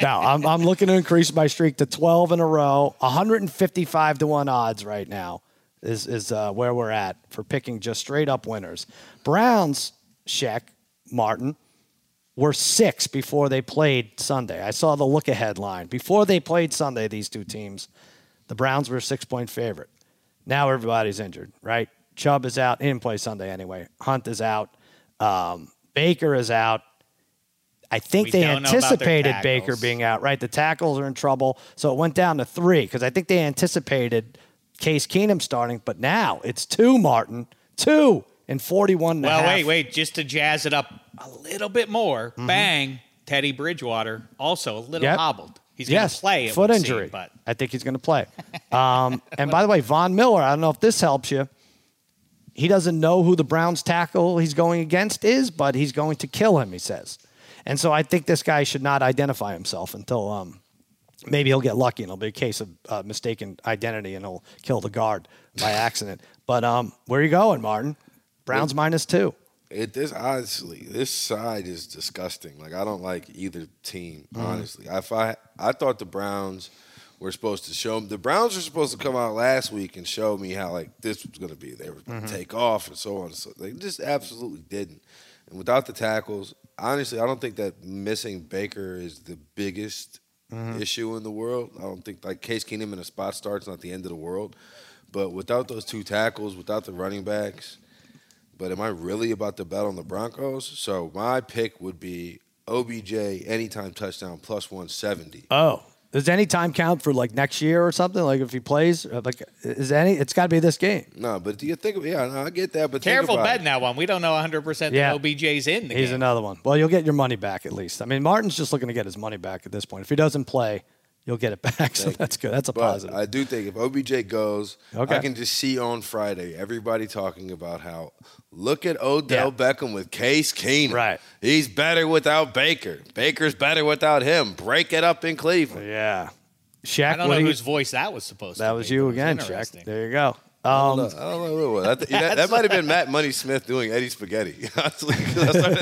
now I'm, I'm looking to increase my streak to 12 in a row. 155 to one odds right now is is uh, where we're at for picking just straight up winners. Browns, Sheck, Martin, were six before they played Sunday. I saw the look ahead line before they played Sunday. These two teams, the Browns were a six point favorite. Now everybody's injured, right? Chubb is out. He didn't play Sunday anyway. Hunt is out. Um, Baker is out. I think We they don't know about their anticipated Baker being out, right? The tackles are in trouble. So it went down to three because I think they anticipated Case Keenum starting, but now it's two, Martin. Two in 41 and Well, wait, wait. Just to jazz it up a little bit more, Bang. Teddy Bridgewater also a little Mm-hmm. Yep. hobbled. He's going to play. foot injury. seem, but I think he's going to play. <laughs> Um, and by the way, Von Miller, I don't know if this helps you. He doesn't know who the Browns tackle he's going against is, but he's going to kill him, he says. And so I think this guy should not identify himself until um, maybe he'll get lucky and it'll be a case of uh, mistaken identity and he'll kill the guard by accident. But um, where are you going, Martin? Browns minus two. It this honestly, this side is disgusting. Like I don't like either team. Mm-hmm. Honestly, if I I thought the Browns were supposed to show the Browns were supposed to come out last week and show me how like this was going to be. They were going to mm-hmm. take off and so on. and So they just absolutely didn't. And without the tackles, honestly, I don't think that missing Baker is the biggest mm-hmm. issue in the world. I don't think like Case Keenum in a spot start's not the end of the world. But without those two tackles, without the running backs, but am I really about to bet on the Broncos? So my pick would be OBJ anytime touchdown plus 170. Oh, does any time count for like next year or something? Like if he plays, Uh, like is any? It's got to be this game. No, but do you think? of- Yeah, no, I get that. But careful about betting that one. We don't know 100% Yeah. that OBJ's in the He's game. another one. Well, you'll get your money back at least. I mean, Martin's just looking to get his money back at this point. If he doesn't play, you'll get it back. <laughs> So that's good. That's a But positive. I do think if OBJ goes, Okay. I can just see on Friday everybody talking about how look at Odell Beckham with Case Keenum. Right. He's better without Baker. Baker's better without him. Break it up in Cleveland. yeah. Shaq, I don't know do you- whose voice that was supposed to be. that was you again, interesting. Shaq. There you go. I Um, don't know. I don't know who it was. I that, that might have been Matt Money Smith doing Eddie Spaghetti. <laughs> Honestly, <laughs>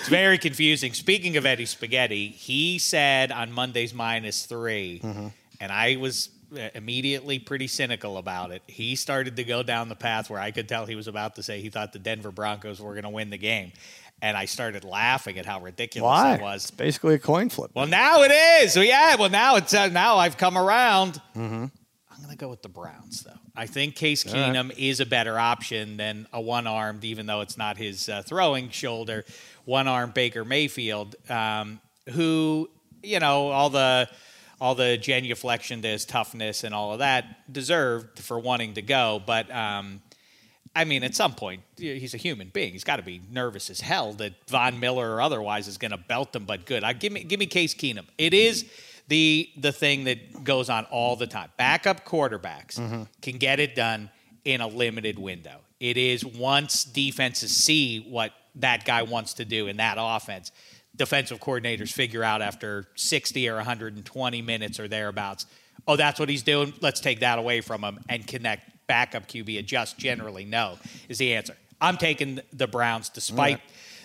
It's very confusing. Speaking of Eddie Spaghetti, he said on Monday's minus 3 Mm-hmm. and I was uh, immediately pretty cynical about it. He started to go down the path where I could tell he was about to say he thought the Denver Broncos were going to win the game. And I started laughing at how ridiculous why? it was. It's basically a coin flip. Well, now it is. Well, yeah. Well, now it's uh, now I've come around. Mm-hmm. I'm going to go with the Browns, though. I think Case Keenum is a better option than a one-armed, even though it's not his uh, throwing shoulder, one-armed Baker Mayfield, um, who you know all the all the genuflection to his toughness and all of that deserved for wanting to go, but. Um, I mean, at some point, he's a human being. He's got to be nervous as hell that Von Miller or otherwise is going to belt him. But good, I give me give me Case Keenum. It is the the thing that goes on all the time. Backup quarterbacks mm-hmm. can get it done in a limited window. It is once defenses see what that guy wants to do in that offense. Defensive coordinators figure out after 60 or 120 minutes or thereabouts, oh, that's what he's doing. Let's take that away from him and connect backup QB adjust. Generally, no is the answer. I'm taking the Browns despite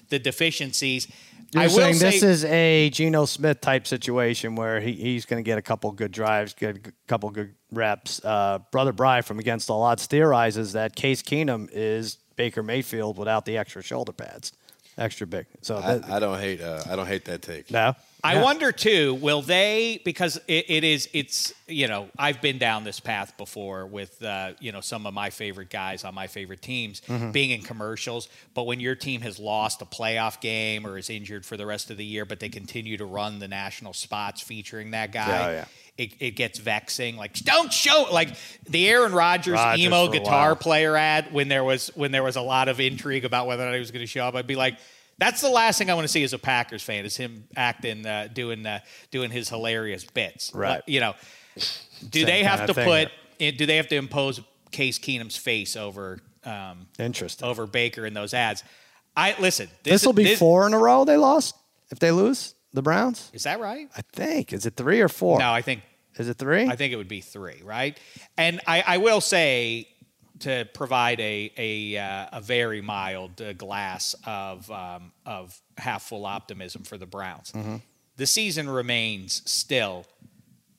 the deficiencies. You're I will saying say, this is a Geno Smith type situation where he, he's going to get a couple good drives, get a couple good reps. Uh, Brother Bry from Against All Odds theorizes that Case Keenum is Baker Mayfield without the extra shoulder pads, extra big. So I, that, I don't hate. Uh, I don't hate that take. no, I Yeah. wonder too, will they because it, it is it's you know I've been down this path before with uh, you know some of my favorite guys on my favorite teams Mm-hmm. being in commercials, but when your team has lost a playoff game or is injured for the rest of the year, but they continue to run the national spots featuring that guy. Yeah, yeah. It, it gets vexing. Like don't show like the Aaron Rodgers, Rodgers emo guitar player ad when there was when there was a lot of intrigue about whether or not he was going to show up. I'd be like, that's the last thing I want to see as a Packers fan is him acting, uh, doing uh, doing his hilarious bits. Right. But, you know, do Same they have to put? in- Do they have to impose Case Keenum's face over um, interesting. over Baker in those ads? I listen. This will be this- four in a row they lost if they lose the Browns. Is that right? I think. Is it three or four? No, I think Is it three? I think it would be three, right? And I, I will say to provide a a, uh, a very mild uh, glass of um, of half full optimism for the Browns. The season remains still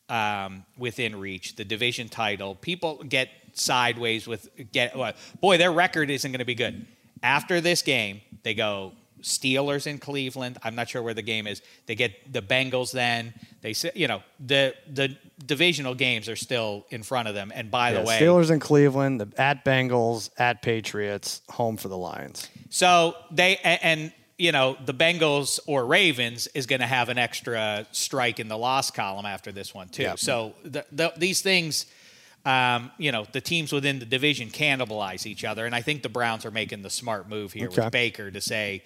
um, within reach. The division title, people get sideways with get well, boy, their record isn't going to be good. After this game, they go Steelers in Cleveland. I'm not sure where the game is. They get the Bengals. Then they say, you know, the the divisional games are still in front of them. And by Yeah, the way, Steelers in Cleveland, the, at Bengals, at Patriots, home for the Lions. So they a- and you know the Bengals or Ravens is going to have an extra strike in the loss column after this one too. Yep. So the, the, these things, um, you know, the teams within the division cannibalize each other, and I think the Browns are making the smart move here Okay. with Baker to say,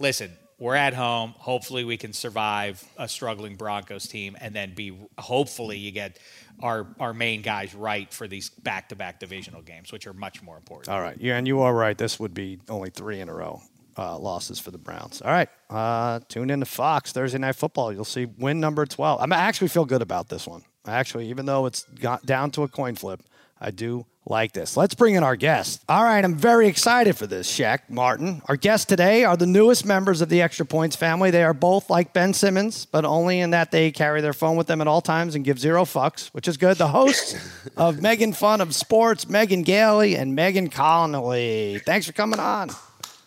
listen. We're at home. Hopefully, we can survive a struggling Broncos team, and then be. Hopefully, you get our our main guys right for these back to back divisional games, which are much more important. All right. Yeah, and you are right. This would be only three in a row uh, losses for the Browns. All right. Uh, tune in to Fox Thursday Night Football. You'll see win number 12. I'm- I actually feel good about this one. I actually, even though it's got down to a coin flip, I do like this. Let's bring in our guest. All right. I'm very excited for this, Shaq Martin. Our guests today are the newest members of the Extra Points family. They are both like Ben Simmons, but only in that they carry their phone with them at all times and give zero fucks, which is good. The hosts <laughs> of Megan Fun of Sports, Megan Gailey and Megan Connolly. Thanks for coming on.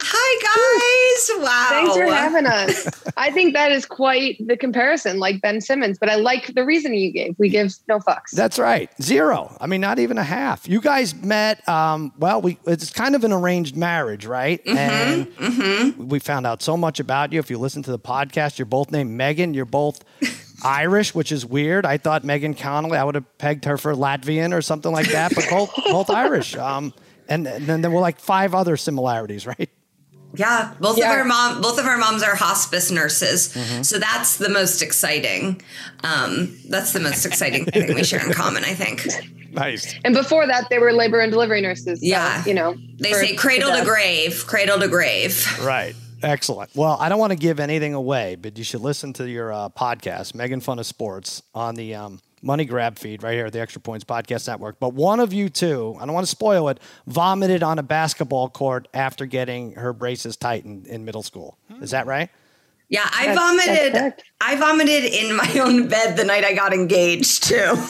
Hi guys! Wow. Thanks for having us. I think that is quite the comparison, like Ben Simmons, but I like the reasoning you gave. We give no fucks. That's right. Zero. I mean, not even a half. You guys met, um, well, we it's kind of an arranged marriage, right? and we found out so much about you. If you listen to the podcast, you're both named Megan. You're both <laughs> Irish, which is weird. I thought Megan Connolly, I would have pegged her for Latvian or something like that, but both, both Irish. Um, and, and then there were like five other similarities, <laughs> right? Yeah, both Yeah. of our mom, both of our moms are hospice nurses, Mm-hmm. so that's the most exciting. Um, that's the most exciting thing we share in common, I think. Nice. and before that, they were labor and delivery nurses. so, Yeah. you know, They for- say cradle for to grave, cradle to grave. Right. Excellent. Well, I don't want to give anything away, but you should listen to your uh, podcast, Megan Fun of Sports, on the um, Money Grab feed right here at the Extra Points Podcast Network. But one of you two, I don't want to spoil it, vomited on a basketball court after getting her braces tightened in middle school. Is that right? Yeah, I That's- that's vomited. correct. I vomited in my <laughs> own bed the night I got engaged too. <laughs>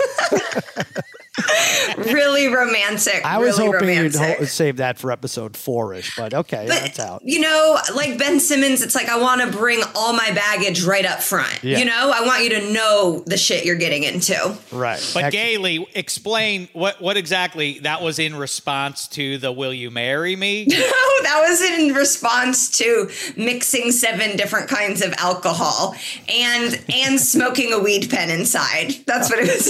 really romantic. I was really hoping romantic. you'd ho- save that for episode four ish, but okay, But that's out. you know, like Ben Simmons, it's like I want to bring all my baggage right up front. Yeah. You know, I want you to know the shit you're getting into. Right. But Ex- Gailey, explain what what exactly that was in response to the "Will you marry me"? <laughs> No, that was in response to mixing seven different kinds of alcohol and and smoking a weed pen inside. That's what it was.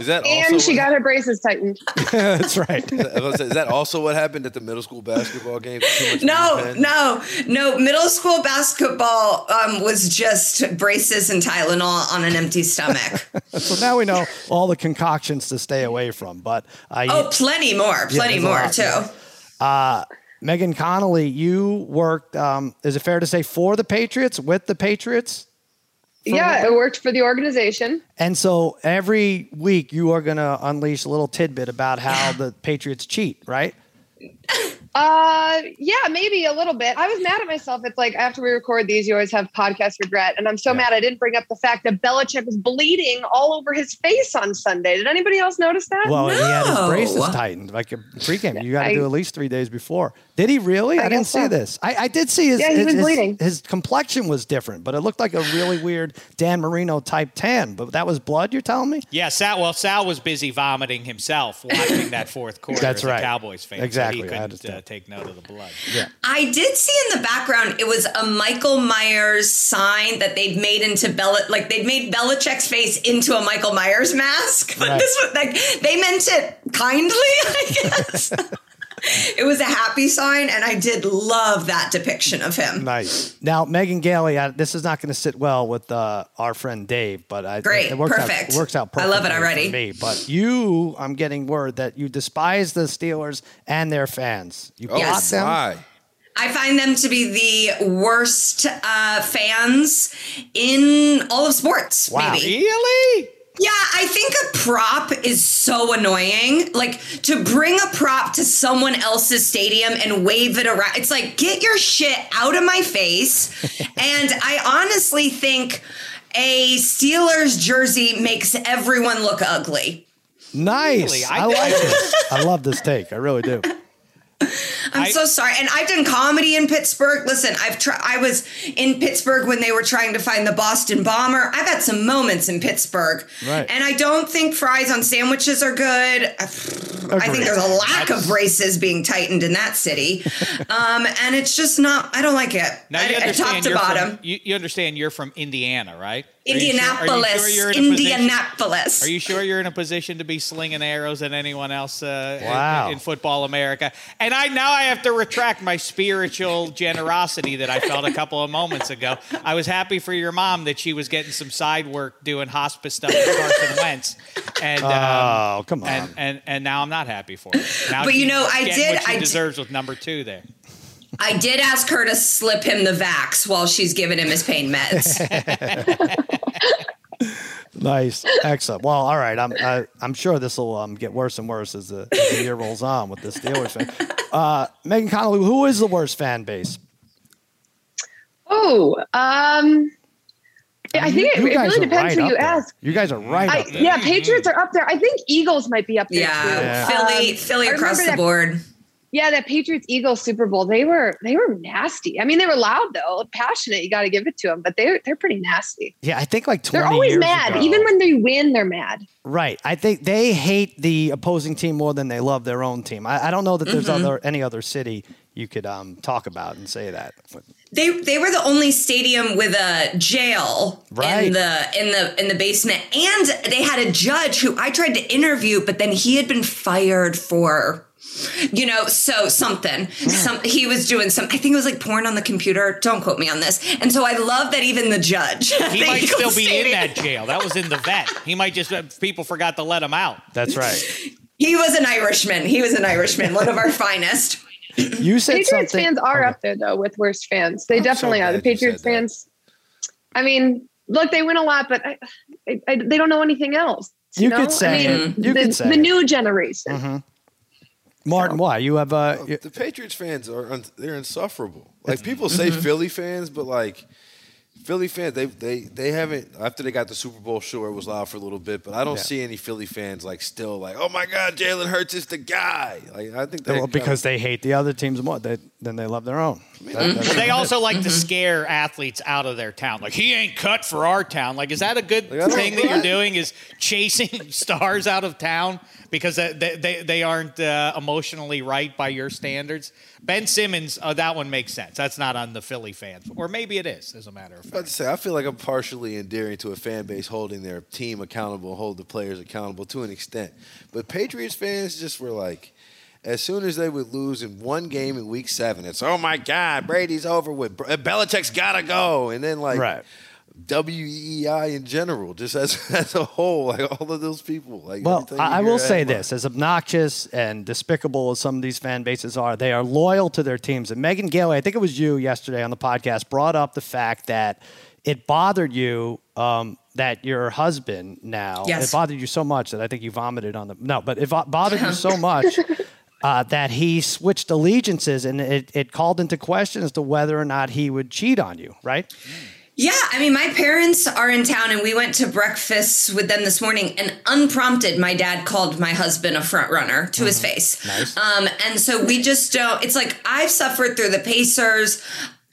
Is that <laughs> And she what, got her braces tightened. <laughs> that's right. <laughs> I was gonna say, is that also what happened at the middle school basketball game? No, no, no. Middle school basketball um, was just braces and Tylenol on an empty stomach. <laughs> so now we know all the concoctions to stay away from. But uh, oh, plenty more, plenty there's a more lot too. more. Megan Connolly, you worked. Um, is it fair to say for the Patriots with the Patriots? Yeah, it worked for the organization. And so every week you are going to unleash a little tidbit about how the Patriots cheat, right? Uh, yeah, maybe a little bit. I was mad at myself. It's like after we record these, you always have podcast regret, and I'm so mad I didn't bring up the fact that Belichick was bleeding all over his face on Sunday. Did anybody else notice that? Well, he had his No. braces tightened like a pregame. You got to do at least three days before. Did he really? I, I didn't guess see so. this. I, I did see his, Yeah, he his, was his- bleeding. his complexion was different, but it looked like a really weird Dan Marino type tan. But that was blood, you're telling me? Yeah, Sal. Well, Sal was busy vomiting himself watching that fourth quarter. That's as a right. Cowboys fan. Exactly, So he couldn't uh, take note of the blood. Yeah. I did see in the background it was a Michael Myers sign that they'd made into Bel like they'd made Belichick's face into a Michael Myers mask. But Right. this was like they meant it kindly, <laughs> I guess. <laughs> it was a happy sign, and I did love that depiction of him. Nice. Now, Megan Gailey, I, this is not going to sit well with uh, our friend Dave, but I, Great, it works perfect. Out, it works out I love it already. Me. But you, I'm getting word that you despise the Steelers and their fans. You Oh, Yes. them. my. I find them to be the worst uh, fans in all of sports. Wow. Maybe. Really? Yeah, I think a prop is so annoying. Like to bring a prop to someone else's stadium and wave it around. It's like, get your shit out of my face. <laughs> and I honestly think a Steelers jersey makes everyone look ugly. Nice. Really? I, I- like this. I love this take. I really do. <laughs> I'm I- so sorry. And I've done comedy in Pittsburgh. Listen, I've tried. I was in Pittsburgh when they were trying to find the Boston bomber. I've had some moments in Pittsburgh, Right. and I don't think fries on sandwiches are good. <sighs> I think there's a lack of braces being tightened in that city, <laughs> um, and it's just not. I don't like it. Now I, you understand top to bottom. From, you, you understand you're from Indiana, right? Are you sure- are you sure Indianapolis, you're position- Indianapolis. Are you sure you're in a position to be slinging arrows at anyone else uh, in- Wow. in, football America? And I now I have to retract my spiritual generosity that I felt a couple of moments ago. I was happy for your mom that she was getting some side work doing hospice stuff with Carson Wentz, and um, Oh, come on. and, and and now I'm not happy for her. Now But you know, I getting did- what she I did- deserves with number two there. I did ask her to slip him the Vax while she's giving him his pain meds. <laughs> Nice. Excellent. Well, all right. I'm I, I'm sure this will um, get worse and worse as the, as the year rolls on with the Steelers fan. Uh, Megan Connolly, who is the worst fan base? Oh, um, I think it, You it guys really depends right who you there. ask. You guys are right I, up there. yeah, Patriots are up there. I think Eagles might be up there yeah, too. Yeah. Philly, Um, Philly across remember the that- board. Yeah, that Patriots Eagles Super Bowl, they were they were nasty. I mean, they were loud though, passionate. You got to give it to them, but they're they're pretty nasty. Yeah, I think like 20 They're always years mad, ago- even when they win. They're mad. Right. I think they hate the opposing team more than they love their own team. I, I don't know that there's Mm-hmm. other any other city you could um, talk about and say that. They they were the only stadium with a jail Right. in the in the in the basement, and they had a judge who I tried to interview, but then he had been fired for. You know, so something. Some he was doing some. I think it was like porn on the computer. Don't quote me on this. And so I love that even the judge. <laughs> He might still Eagles be in that jail. That was in the vet. He might just uh, people forgot to let him out. That's right. He was an Irishman. He was an Irishman, one of our <laughs> finest. You said Patriots something. fans are Okay. up there though with worst fans. They I'm so definitely are. The Patriots fans. I mean, look, they win a lot, but I, I, I, they don't know anything else. You know? could say I it. You the, could say the it. new generation. Mhm. Martin, why? You have uh, you- The Patriots fans are un- they're insufferable. Like people say Philly fans, but like Philly fans, they they they haven't after they got the Super Bowl. Sure, it was loud for a little bit, but I don't Yeah. see any Philly fans like still like, oh my God, Jalen Hurts is the guy. Like I think they well, because they hate the other teams more they, than they love their own. That- that's- They also like to scare athletes out of their town. Like he ain't cut for our town. Like is that a good Like, thing that you're doing? Is <laughs> chasing stars out of town because they they, they aren't uh, emotionally right by your standards? Ben Simmons, uh, that one makes sense. That's not on the Philly fans, or maybe it is, as a matter of about to fact. say, I feel like I'm partially endearing to a fan base holding their team accountable, hold the players accountable to an extent. But Patriots fans just were like, as soon as they would lose in one game in week seven, it's, oh my God, Brady's over with. Br- Belichick's got to go. And then, like, Right. WEEI in general, just as <laughs> as a whole, like all of those people. Like Well, every time you I, I will say Edmar- this: as obnoxious and despicable as some of these fan bases are, they are loyal to their teams. And Megan Gailey, I think it was you yesterday on the podcast, brought up the fact that it bothered you um, that your husband now Yes. it bothered you so much that I think you vomited on the no, but it bothered you so much. <laughs> Uh, that he switched allegiances and it, it called into question as to whether or not he would cheat on you, right? Yeah, I mean, my parents are in town, and we went to breakfast with them this morning. And unprompted, my dad called my husband a front runner to his face. Nice. Um, and so we just don't. It's like I've suffered through the Pacers.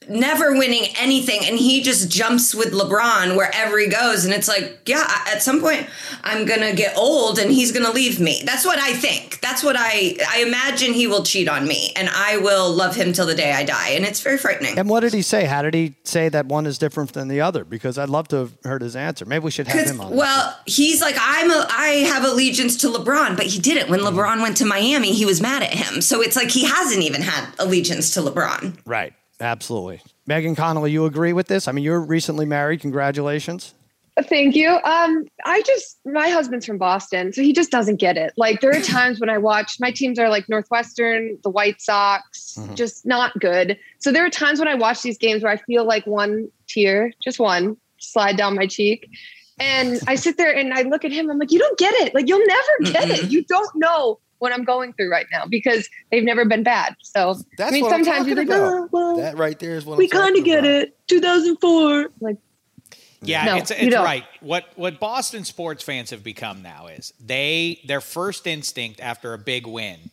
Never winning anything, and he just jumps with LeBron wherever he goes. And it's like, yeah, at some point, I'm gonna get old, and he's gonna leave me. That's what I think. That's what I I imagine he will cheat on me, and I will love him till the day I die. And it's very frightening. And what did he say? How did he say that one is different than the other? Because I'd love to have heard his answer. Maybe we should have him on. Well, he's like, I'm a, I have allegiance to LeBron, but he didn't. When mm-hmm. LeBron went to Miami, he was mad at him. So it's like he hasn't even had allegiance to LeBron. Right. Absolutely. Megan Connolly, you agree with this? I mean, you're recently married. Congratulations. Thank you. Um, I just my husband's from Boston, so he just doesn't get it. Like there are <laughs> times when I watch my teams are like Northwestern, the White Sox, just not good. So there are times when I watch these games where I feel like one tear, just one, slide down my cheek. And I sit there and I look at him. I'm like, you don't get it. Like you'll never get it. You don't know what I'm going through right now because they've never been bad. So That's I mean, what sometimes you're like, oh, well, that right there is what we kind of get about. it. 2004. Like Yeah, No, it's, it's right. What what Boston sports fans have become now is they their first instinct after a big win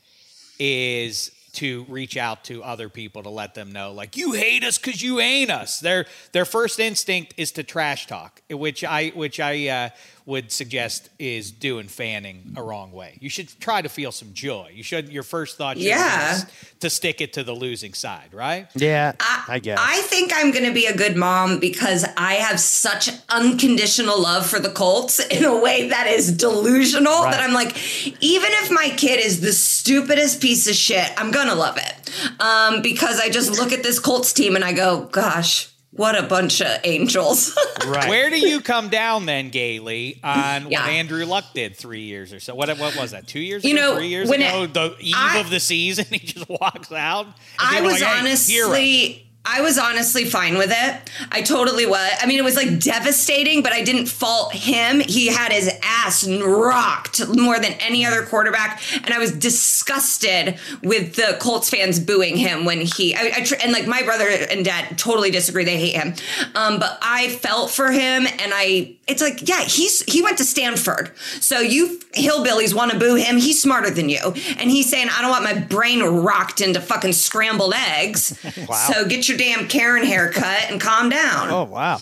is to reach out to other people to let them know like you hate us because you ain't us. Their their first instinct is to trash talk, which I which I uh, would suggest is doing fanning a wrong way. You should try to feel some joy. You should your first thought should Yeah. be to stick it to the losing side, right? Yeah, I, I guess. I think I'm going to be a good mom because I have such unconditional love for the Colts in a way that is delusional Right. that I'm like, even if my kid is the stupidest piece of shit, I'm going to love it. Um, because I just look at this Colts team and I go, gosh, what a bunch of angels. <laughs> right. Where do you come down then, Gailey, on Yeah. what Andrew Luck did three years or so? What what was that? Two years You ago? know, three years when ago? it- the eve I- of the season, <laughs> he just walks out. and I was like, "Hey, honestly. I was honestly fine with it. I totally was. I mean, it was like devastating, but I didn't fault him. He had his ass rocked more than any other quarterback, and I was disgusted with the Colts fans booing him when he. I, I and like my brother and dad totally disagree. They hate him, um, but I felt for him, and I. It's like, yeah, he's he went to Stanford, so you hillbillies want to boo him. He's smarter than you, and he's saying, I don't want my brain rocked into fucking scrambled eggs. <laughs> So get your damn Karen haircut and calm down. Oh wow.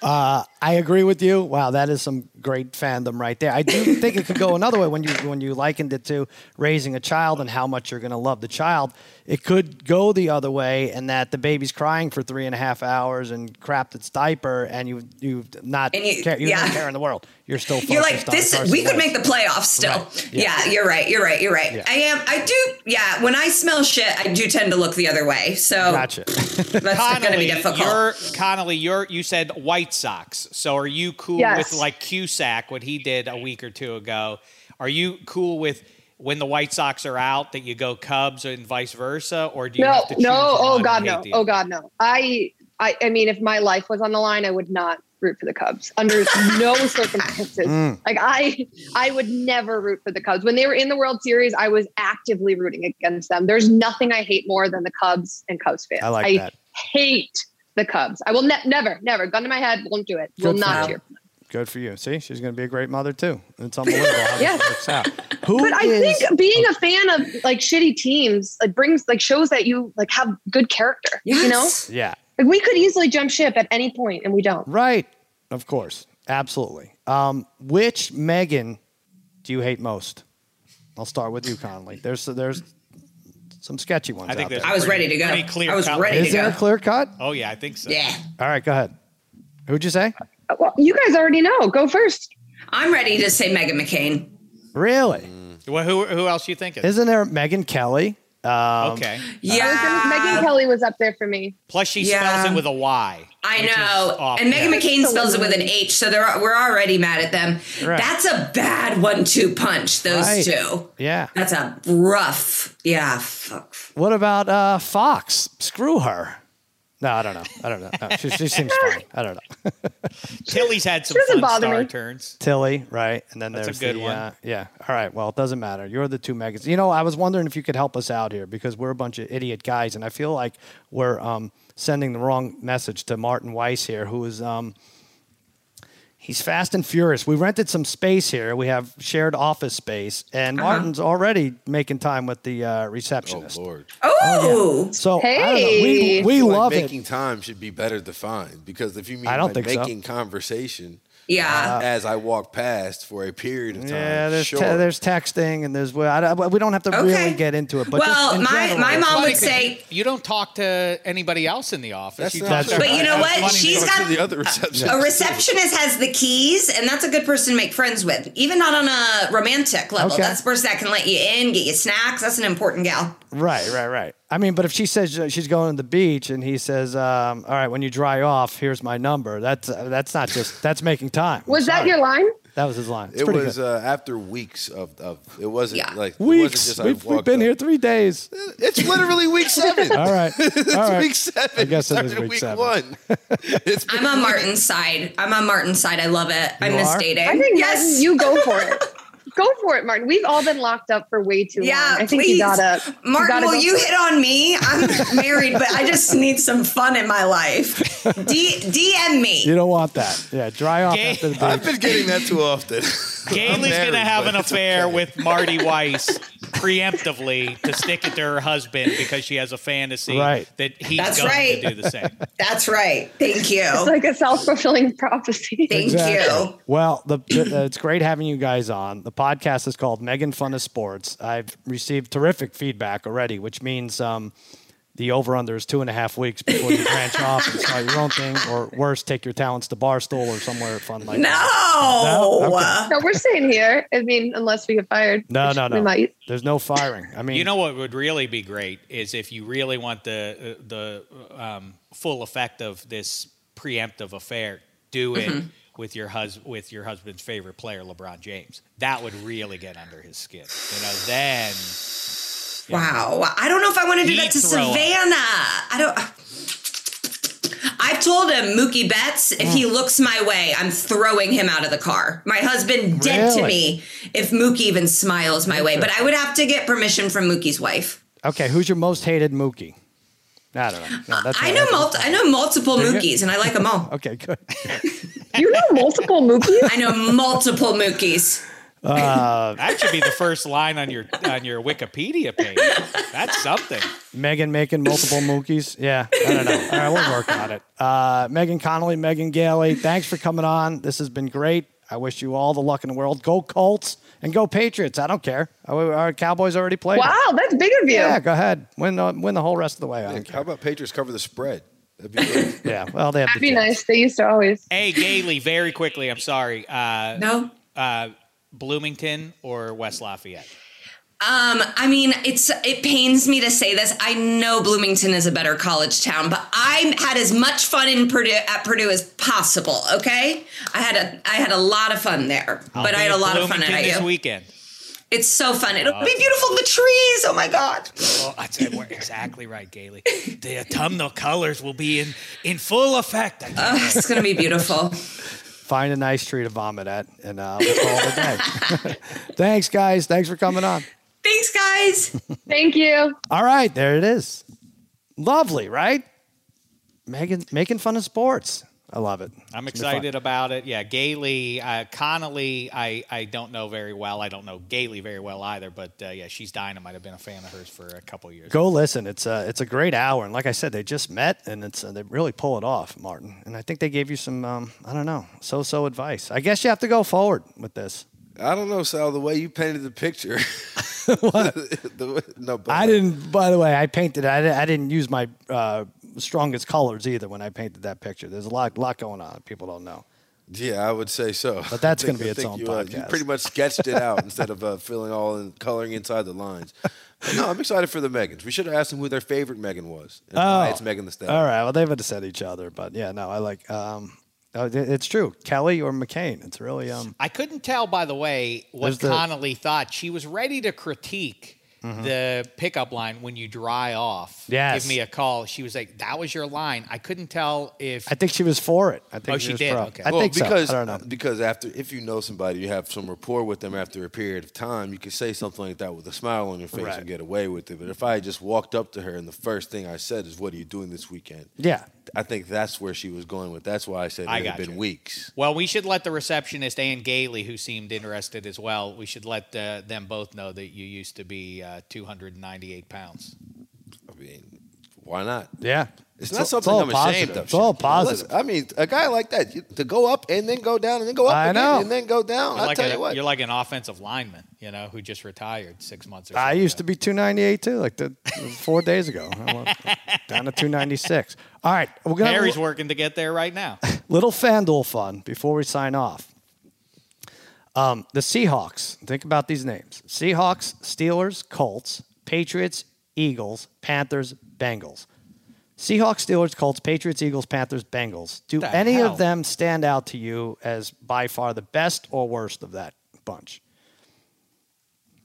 Uh, I agree with you. Wow, that is some great fandom right there. I do <laughs> think it could go another way when you when you likened it to raising a child and how much you're going to love the child. It could go the other way, and that the baby's crying for three and a half hours and crapped its diaper, and you you not And you- care, you yeah. don't care in the world. You're still focused You're like on this. Carson We could make the playoffs still. Right. Yeah. Yeah. you're right. You're right. You're right. Yeah. I am. I do. Yeah, when I smell shit, I do tend to look the other way. So Gotcha. <laughs> that's going to be Connolly, difficult. you're Connolly. You're you said White Sox. So are you cool Yes. with like Cusack, what he did a week or two ago? Are you cool with when the White Sox are out that you go Cubs and vice versa, or do you no, have to no. Oh one and God, no. Oh? God, no. I, I, I mean, if my life was on the line, I would not root for the Cubs under no <laughs> circumstances. Mm. Like I, I would never root for the Cubs. When they were in the World Series, I was actively rooting against them. There's nothing I hate more than the Cubs and Cubs fans. I like that. hate the Cubs. I will ne- never, never, gun to my head, won't do it. Will Good for not you. cheer. Good for you. See, she's going to be a great mother too. It's <laughs> unbelievable how Yeah. this works out. Who But I is- think being a fan of like shitty teams like brings like shows that you like have good character. You know, Yes. yeah, like we could easily jump ship at any point and we don't. right. Of course, absolutely. Um, which Megan do you hate most? I'll start with you, Connolly. There's there's some sketchy ones I think out there. I was pretty- ready to go. pretty clear I was cut. ready Is to there go. a clear cut? Oh yeah, I think so. yeah, All right, go ahead. Who'd you say? Well, you guys already know. Go first. I'm ready to say Meghan McCain. Really? Well, who who else you thinking? Isn't there Megyn Kelly? Um, okay. Yeah. gonna- Megyn Kelly was up there for me. Plus, she Yeah. spells it with a Y. I know. And Megan yeah. McCain spells it with an H, so they're, we're already mad at them. Right. That's a bad one two punch, those Right. two. Yeah. That's a rough. Yeah, fuck. What about uh, Fox? Screw her. No, I don't know. I don't know. No, she, she seems <laughs> fine. I don't know. <laughs> Tilly's had some Doesn't fun bother star me. turns. Tilly, right? And then That's a there's good the, one. Uh, yeah. All right. Well, it doesn't matter. You're the two megas. You know, I was wondering if you could help us out here because we're a bunch of idiot guys, and I feel like we're um, sending the wrong message to Martin Weiss here, who is um, he's fast and furious. We rented some space here. We have shared office space, and Uh-huh. Martin's already making time with the uh, Oh receptionist. Lord. Oh, So I don't know. we we I feel like love making it. time should be better defined because if you mean I don't by think so. making conversation yeah. Uh, as I walk past for a period of time, Yeah, there's sure. te- there's texting and there's well, I, I- we don't have to Okay. really get into it. But well, just my, general, my mom would say, You don't talk to anybody else in the office. That's you not talk But you know what? That's funny. She's Talk to got- the other reception. a receptionist has the keys, and that's a good person to make friends with, even not on a romantic level. Okay. That's the person that can let you in, get you snacks. That's an important gal. Right, right, right. I mean, but if she says uh, she's going to the beach and he says, um, "All right, when you dry off, here's my number," that's uh, that's not just that's making time. Was that your line? That was his line. It's It pretty was good. uh, after weeks of, of it wasn't Yeah. like it wasn't weeks. just I We've, we've walked been up. here three days. It's literally week <laughs> seven. All right, <laughs> it's all right. week seven. I guess it is Started week week seven. one. <laughs> It's I'm on Martin's side. I'm on Martin's side. I love it. I You miss are? dating. I think yes. Martin, you go for it. Go for it, Martin. We've all been locked up for way too Yeah, long. I think please. you gotta. you Martin, gotta will go you for it. hit on me? I'm married, but I just need some fun in my life. D- DM me. You don't want that. Yeah, dry off Gay- after the I've been getting that too often. <laughs> Gailey's I'm going to have an affair okay. with Marty Weiss preemptively to stick it to her husband because she has a fantasy Right. that he's That's going right. to do the same. <laughs> That's right. Thank you. It's like a self fulfilling prophecy. Thank you. Well, the, the, uh, it's great having you guys on. The podcast is called Megan Fun of Sports. I've received terrific feedback already, which means um, the over under is two and a half weeks before you branch <laughs> off and start your own thing, or worse, take your talents to Barstool or somewhere fun like that. No. No? Okay. No, we're staying here. I mean, unless we get fired. No, which no, We no. might. There's no firing. I mean, You know what would really be great is if you really want the uh, the um, full effect of this preemptive affair, do it Mm-hmm. with your hus- with your husband's favorite player, LeBron James. That would really get under his skin. You know, then Wow. I don't know if I want to do Heat that to thrower. Savannah. I don't. Uh, I've told him Mookie Betts, if he mm. looks my way, I'm throwing him out of the car. My husband dead to me if Mookie even smiles my way. But I would have to get permission from Mookie's wife. okay, who's your most hated Mookie? I don't know. No, uh, that's I know that's- multi- I know multiple you? Mookies, and I like them all. <laughs> Okay, good. You know multiple Mookies? I know multiple Mookies. That should be the first line on your on your Wikipedia page. That's something. Megan making multiple Mookies. Yeah, I don't know. All right, we'll work on it. Uh, Megan Connolly, Megan Gailey, thanks for coming on. This has been great. I wish you all the luck in the world. Go Colts and go Patriots. I don't care. Our our Cowboys already played. Wow, that's big of you. Yeah, go ahead. Win the, win the whole rest of the way. I don't How about Patriots cover the spread? That'd be great. <laughs> Yeah, well, they have That'd the be chance. nice. They used to always. Hey, Gailey, very quickly. I'm sorry. Uh, No. uh, Bloomington or West Lafayette? Um, I mean, it's it pains me to say this. I know Bloomington is a better college town, but I had as much fun in Purdue at Purdue as possible. Okay, I had a I had a lot of fun there, I'll but I had a lot of fun at this IU. weekend. It's so fun. It'll be beautiful. The trees. Oh my god. Oh, it. We're exactly right, Gailey. The autumnal colors will be in, in full effect. I Uh, it's gonna be beautiful. <laughs> Find a nice tree to vomit at, and uh, we'll call it a day. <laughs> Thanks, guys. Thanks for coming on. Thanks, guys. <laughs> Thank you. All right, there it is. Lovely, right? Megan making fun of sports. I love it. I'm It's excited about it. Yeah, Gailey, uh, Connolly, I, I don't know very well. I don't know Gailey very well either, but uh, yeah, she's dynamite. I've been a fan of hers for a couple years. Go listen. It's a it's a great hour, and like I said, they just met, and it's uh, they really pull it off, Martin. And I think they gave you some um, I don't know so so advice. I guess you have to go forward with this. I don't know, Sal. The way you painted the picture. <laughs> <laughs> what? no, but I didn't. By the way, I painted. I, I didn't use my uh, strongest colors either when I painted that picture. There's a lot lot going on. People don't know. Yeah, I would say so. But that's gonna be I its own you, uh, you pretty much sketched it out <laughs> instead of uh, filling all in coloring inside the lines. But no, I'm excited for the Megans. We should have asked them who their favorite Megan was. And why it's Megan Thee Stallion. All right. Well, they would have said each other, but yeah, no, I like. Um, oh, it's true, Kelly or McCain. It's really um. I couldn't tell, by the way, what There's the- Connolly thought. She was ready to critique the pickup line when you dry off. Mm-hmm. Yes. Give me a call. She was like, that was your line. I couldn't tell if. I think she was for it. I think Oh, she was did? pro. Okay. I well, think because so. I don't know. because after if you know somebody, you have some rapport with them after a period of time, you can say something like that with a smile on your face Right. and get away with it. But if I just walked up to her and the first thing I said is, "What are you doing this weekend?" Yeah. I think that's where she was going with. That's why I said it I had got been you. weeks. Well, we should let the receptionist Ann Gailey, who seemed interested as well, we should let uh, them both know that you used to be uh, 298 pounds. I mean, why not? Yeah. It's, It's not all- something it's all I'm ashamed positive. of. It's all Shaq. You know, listen, positive. I mean, a guy like that you, to go up and then go down and then go up I again know. and then go down. You're I like, tell a- you what. you're like an offensive lineman, you know, who just retired six months or I used to be 298 too, like the four <laughs> days ago. Down to 296. All right, we're gonna Harry's working to get there right now. <laughs> little FanDuel fun before we sign off. Um, the Seahawks. Think about these names: Seahawks, Steelers, Colts, Patriots, Eagles, Panthers, Bengals. Seahawks, Steelers, Colts, Patriots, Eagles, Panthers, Bengals. Do The any hell? of them stand out to you as by far the best or worst of that bunch?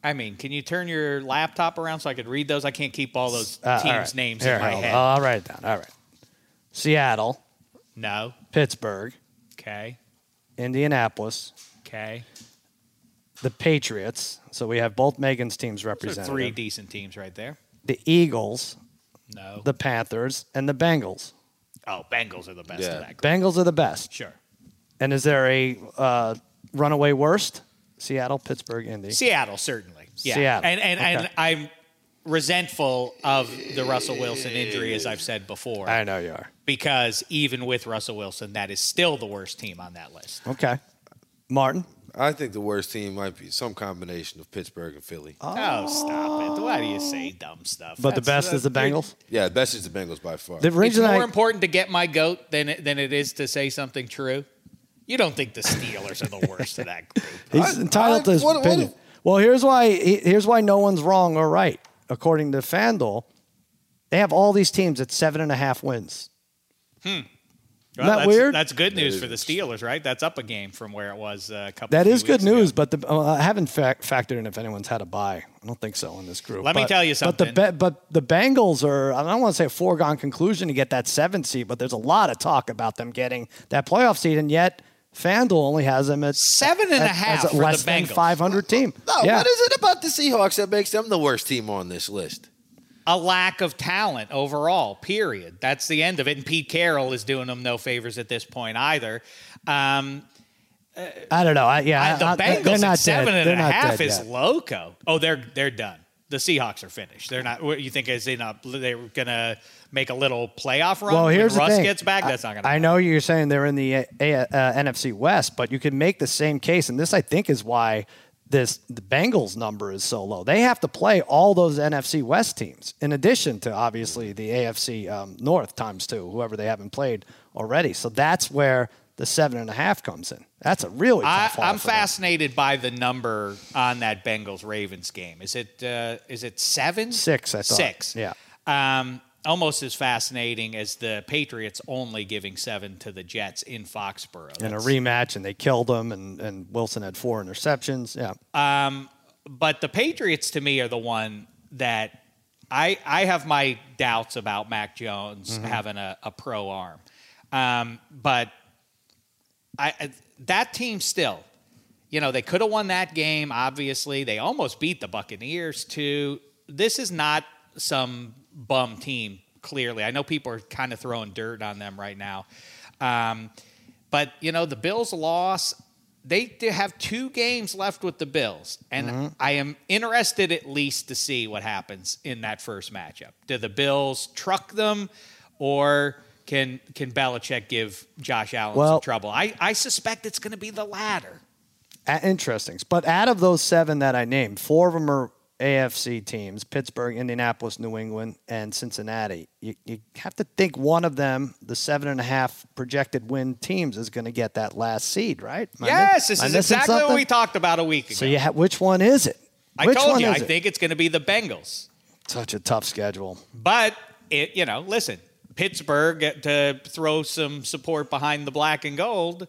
I mean, can you turn your laptop around so I could read those? I can't keep all those Uh, teams' right. names Here, in my head. I'll write it down. All right. Seattle, no. Pittsburgh, Okay. Indianapolis, Okay. The Patriots. So we have both Megan's teams Those are represented. three decent teams right there. The Eagles, No. the Panthers, and the Bengals. oh, Bengals are the best Yeah. of that group. Bengals are the best. Sure. And is there a uh, runaway worst? Seattle, Pittsburgh, Indy. Seattle, certainly. Yeah. Seattle. And and, Okay. and I'm resentful of the Russell Wilson injury, as I've said before, I know you are. because even with Russell Wilson, that is still the worst team on that list. Okay. Martin? I think the worst team might be some combination of Pittsburgh and Philly. Oh, stop it. Why do you say dumb stuff? But the That's- best is the that's- Bengals? Yeah, the best is the Bengals by far. The It's reason more I, important to get my goat than it, than it is to say something true. You don't think the Steelers are the worst of that group? he's I- entitled I- to his what- what opinion. if- well, here's why he- here's why no one's wrong or right. According to FanDuel, they have all these teams at seven and a half wins. Hmm. Well, that that's, weird? That's good news for the Steelers, right? That's up a game from where it was uh, a couple. That few is good weeks ago. news, but the, uh, I haven't fac- factored in if anyone's had a buy. I don't think so in this group. Let me tell you But the something. But the Bengals are I don't want to say a foregone conclusion to get that seventh seed, but there's a lot of talk about them getting that playoff seed, and yet FanDuel only has them at Seven and a at- half as for a less the than Bengals. 500 team. no, yeah. what is it about the Seahawks that makes them the worst team on this list? A lack of talent overall. Period. That's the end of it. And Pete Carroll is doing them no favors at this point either. Um, I don't know. I, yeah, I- the I- Bengals not at seven dead. and They're a half is yet. loco. Oh, they're they're done. The Seahawks are finished. They're not. What you think is in a? They're gonna make a little playoff run. Well, here's when the Russ thing. gets back. That's not gonna. I happen. know you're saying they're in the uh, A- uh, NFC West, but you can make the same case, and this I think is why this the Bengals number is so low. They have to play all those NFC West teams, in addition to obviously the AFC um, North times two, whoever they haven't played already. So that's where the seven and a half comes in. That's a really I, I'm for them. fascinated by the number on that Bengals Ravens game. Is it uh, is it seven? Six, I thought. Six. Yeah. Um, almost as fascinating as the Patriots only giving seven to the Jets in Foxborough. in a rematch, and they killed them, and, and Wilson had four interceptions. Yeah. Um, but the Patriots to me are the one that I I have my doubts about Mac Jones Mm-hmm. having a, a pro arm. Um, but I I- that team still, you know, they could have won that game. Obviously, they almost beat the Buccaneers too. This is not some bum team. Clearly, I know people are kind of throwing dirt on them right now. Um, but you know, the Bills' loss. They have two games left with the Bills, and I am interested at least to see what happens in that first matchup. Do the Bills truck them, or can can Belichick give Josh Allen Well- some trouble? I, I suspect it's going to be the latter. Interesting. But out of those seven that I named, four of them are AFC teams Pittsburgh, Indianapolis, New England, and Cincinnati. You, you have to think one of them, the seven and a half projected win teams, is going to get that last seed, right? Am Yes, this is exactly what we talked about a week ago. So you ha- which one is it? I Which told you, I it? think it's going to be the Bengals. Such a tough schedule. But it, you know, listen, Pittsburgh to throw some support behind the black and gold.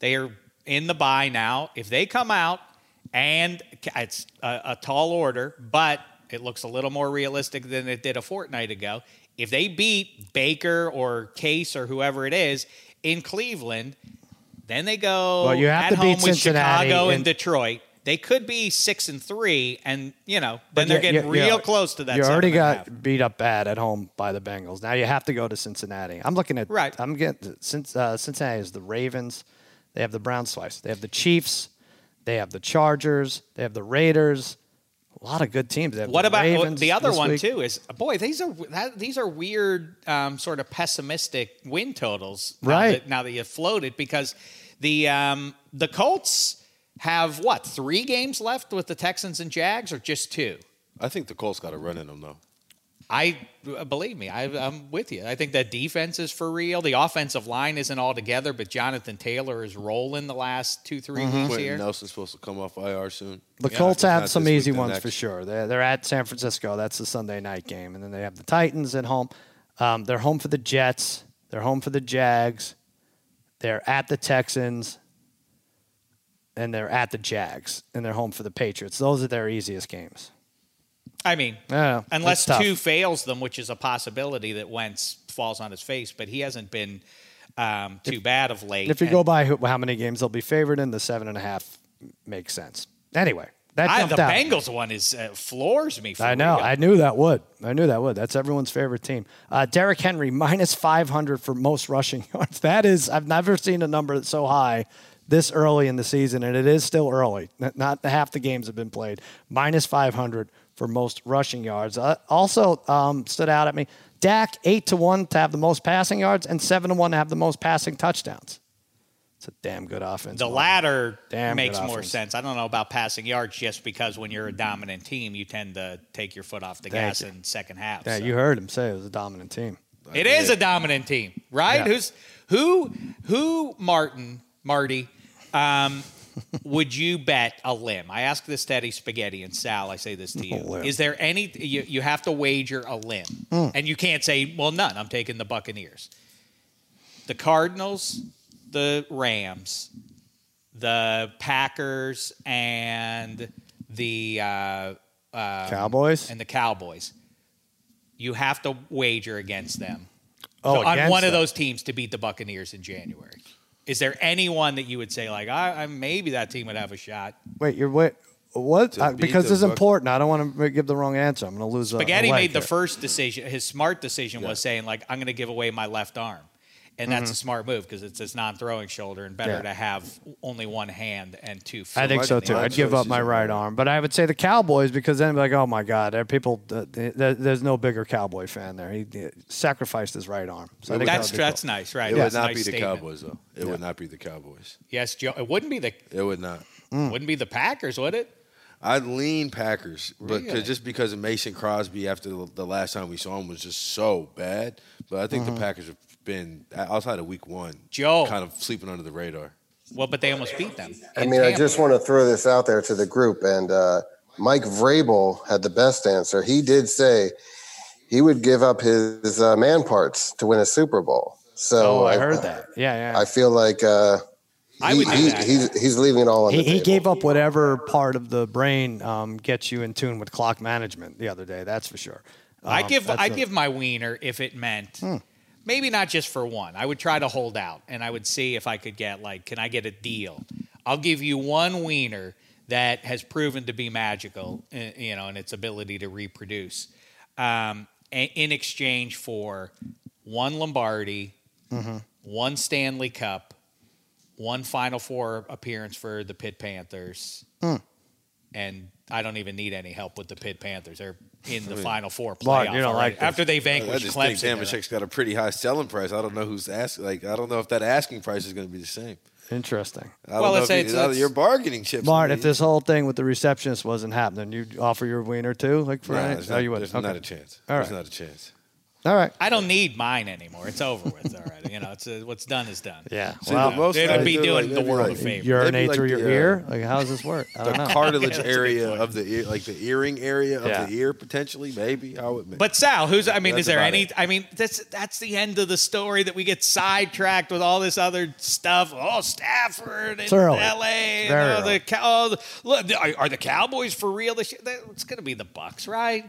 They are in the bye now. If they come out and it's a, a tall order, but it looks a little more realistic than it did a fortnight ago. If they beat Baker or Case or whoever it is in Cleveland, then they go Well, you have at to home beat with Cincinnati Chicago and, and- Detroit. They could be six and three, and you know, then they're getting you- real you- close to that. You already got beat up bad at home by the Bengals. Now you have to go to Cincinnati. I'm looking at Right. I'm getting since uh, Cincinnati is the Ravens. They have the Browns twice. They have the Chiefs. They have the Chargers. They have the Raiders. A lot of good teams. They have What the about Ravens the other one week. too? Is boy, these are that, these are weird, um, sort of pessimistic win totals. now Right. that- Now that you floated, because the um, the Colts have what three games left with the Texans and Jags, or just two? I think the Colts got a run in them though. I uh, believe me, I, I'm with you. I think that defense is for real. The offensive line isn't all together, but Jonathan Taylor is rolling the last two 3 Mm-hmm. weeks Quenton here. Nelson's supposed to come off IR soon. The Yeah, Colts have some easy ones next. for sure. They're, they're at San Francisco. That's the Sunday night game. And then they have the Titans at home. Um, they're home for the Jets. They're home for the Jags. They're at the Texans. And they're at the Jags. And they're home for the Patriots. Those are their easiest games. I mean, unless two fails them, which is a possibility that Wentz falls on his face, but he hasn't been um, too bad of late. If you And go by who, how many games they'll be favored in, the seven and a half makes sense. Anyway, that I, the out. Bengals one is uh, floors me. For I know. real. I knew that would. I knew that would. That's everyone's favorite team. Uh, Derrick Henry <laughs> minus 500 for most rushing <laughs> yards. That is, I've never seen a number that's so high this early in the season, and it is still early. Not, not half the games have been played. Minus 500 for most rushing yards. Uh, also um, stood out at me. Dak eight to one to have the most passing yards, and seven to one to have the most passing touchdowns. It's a damn good offense. The latter Damn makes more sense. I don't know about passing yards just because when you're a dominant team, you tend to take your foot off the Thank gas you. in second half. Yeah, so. you heard him say it was a dominant team. It is a dominant team, right? Yeah. Who's who? Who? Martin, Marty. Um, <laughs> would you bet a limb? I ask this to Eddie Spaghetti and Sal. I say this to you. Is there any? You, you have to wager a limb, Hmm. and you can't say, "Well, none." I'm taking the Buccaneers, the Cardinals, the Rams, the Packers, and the uh, uh, Cowboys? and the Cowboys. You have to wager against them Oh, on against one of those teams to beat the Buccaneers in January. Is there anyone that you would say like, I, I maybe that team would have a shot? Wait, you're wait. What? To Uh, because the this is important. I don't want to give the wrong answer. I'm going to lose. a- a Spaghetti leg made the here. first decision. His smart decision was saying like, I'm going to give away my left arm, and that's a smart move because it's his non-throwing shoulder, and better Mm-hmm. Yeah. to have only one hand and two. feet. I think so too. I'd give up my right right. arm, but I would say the Cowboys because then be like, oh my God, there are people. Uh, there's no bigger Cowboy fan there. He, he sacrificed his right arm. So I that That's that's cool. nice, right? It That's would not nice be the statement. Cowboys though. It would not be the Cowboys. Yes, Joe. It wouldn't be the It would not. Mm. wouldn't be the Packers, would it? I'd lean Packers, but Really? just because of Mason Crosby after the, the last time we saw him was just so bad. But I think Mm-hmm. the Packers have been outside of Week One, Joe. kind of sleeping under the radar. Well, but they almost beat them. I in mean, I just want to throw this out there to the group, and uh, Mike Vrabel had the best answer. He did say he would give up his uh, man parts to win a Super Bowl. So Oh, I heard that. Yeah, yeah. I feel like uh, I would do he- that. he's he's leaving it all on he, the he gave up whatever part of the brain um, gets you in tune with clock management the other day. That's for sure. I Um, give that's I a- Hmm. give my wiener if it meant maybe not just for one. I would try to hold out and I would see if I could get like, can I get a deal? I'll give you one wiener that has proven to be magical, uh, you know, in its ability to reproduce, um, in exchange for one Lombardi, Mm-hmm. one Stanley Cup, one Final Four appearance for the Pitt Panthers, Hmm. and I don't even need any help with the Pitt Panthers. They're in the Final Four playoff Martin, you don't like this. after they I vanquished just think Clemson. Dameshek's got a pretty high selling price. I don't know who's asking. Like, I don't know if that asking price is going to be the same. Interesting. I don't Well, know let's if say you, it's, uh, it's, you're bargaining chips. Mart, if this whole thing with the receptionist wasn't happening, you'd offer your wiener too, like for nah, any? no, oh, not, you wouldn't. there's not a chance. All There's not a chance. All right. I don't need mine anymore. It's over with <laughs> already. You know, it's uh, what's done is done. Yeah. See, well, the most It'd be do, doing like, the world like, a favor. urinate like through your the, uh, ear. Like, how does this work? I The don't know. cartilage <laughs> That's a good area of the ear, like the earring area of Yeah. the ear, potentially, maybe. I would. But Sal, who's I mean, That's is there any? it. I mean, that's that's the end of the story that we get sidetracked with all this other stuff. Oh, Stafford and early. L.A. And oh, early. the cow. Oh, the- look, are, are the Cowboys for real this year? It's going to be the Bucks, right?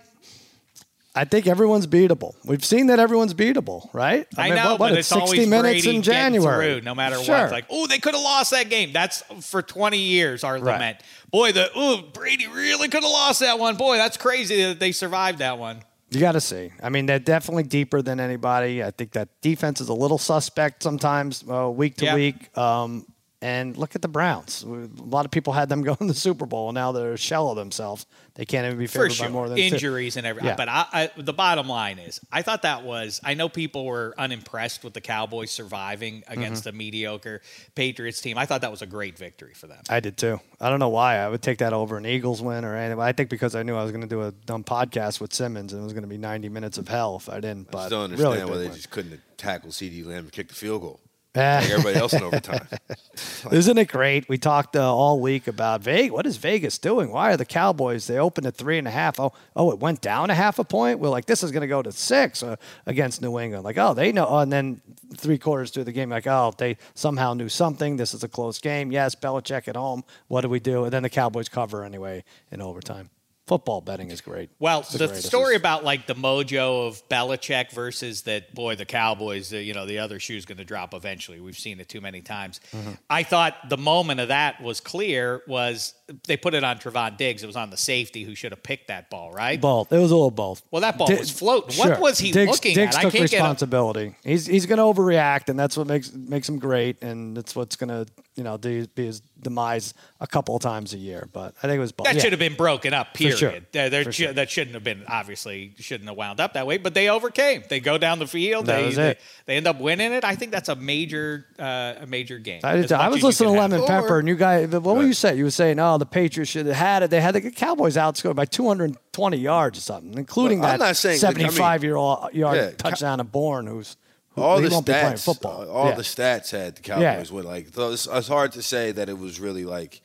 I think everyone's beatable. We've seen that everyone's beatable, right? I, mean, know, what, what, but it's it's 60 always minutes Brady in January. through, no matter Sure. what. It's like, oh, they could have lost that game. That's for 20 years our Right. lament. Boy, the oh, Brady really could have lost that one. Boy, that's crazy that they survived that one. You got to see. I mean, they're definitely deeper than anybody. I think that defense is a little suspect sometimes, uh, week to Yeah. week. Um, and look at the Browns. A lot of people had them <laughs> go in the Super Bowl, and now they're a shell of themselves. They can't even be for favored sure. by more than two. injuries and everything. Yeah. But I, I, the bottom line is, I thought that was. I know people were unimpressed with the Cowboys surviving against Mm-hmm. a mediocre Patriots team. I thought that was a great victory for them. I did too. I don't know why. I would take that over an Eagles win or anything. I think because I knew I was going to do a dumb podcast with Simmons, and it was going to be 90 minutes of hell if I didn't. I But just don't understand really why they win. just couldn't tackle CeeDee Lamb and kick the field goal. Like <laughs> everybody else in overtime. <laughs> Isn't it great? We talked uh, all week about Vegas. What is Vegas doing? Why are the Cowboys? They opened at three and a half. Oh, oh, it went down a half a point. We're like, this is going to go to six uh, against New England. Like, oh, they know. Oh, and then three quarters through the game, like, oh, they somehow knew something. This is a close game. Yes, Belichick at home. What do we do? And then the Cowboys cover anyway in overtime. Football betting is great. Well, It's the greatest. story about like the mojo of Belichick versus that boy, the Cowboys, uh, you know, the other shoe's going to drop eventually. We've seen it too many times. Mm-hmm. I thought the moment of that was clear was they put it on Trevon Diggs. It was on the safety who should have picked that ball, right? Both. It was a little both. Well, that ball Di- was floating. What Sure. was he Diggs, looking Diggs at? I took can't get a- responsibility. He's he's going to overreact, and that's what makes makes him great, and that's what's going to you know do, be his demise a couple of times a year. But I think it was both. That Yeah. should have been broken up. Period. sure. Uh, there For shou- sure. That shouldn't have been. Obviously, shouldn't have wound up that way. But they overcame. They go down the field. That they, was they, it. they end up winning it. I think that's a major, uh, a major game. I, did as too. I was listening to can have. Lemon Pepper, and you guys, what were you saying? You were saying, oh, the Patriots should have had it. They had the Cowboys outscored by 220 yards or something, including Well, I'm that not saying- like, I mean- 75 year old yard Yeah, touchdown of Bourne, who's who, all he the won't be playing stats, football. Uh, all Yeah. the stats had the Cowboys with like. So it's, it's hard to say that it was really like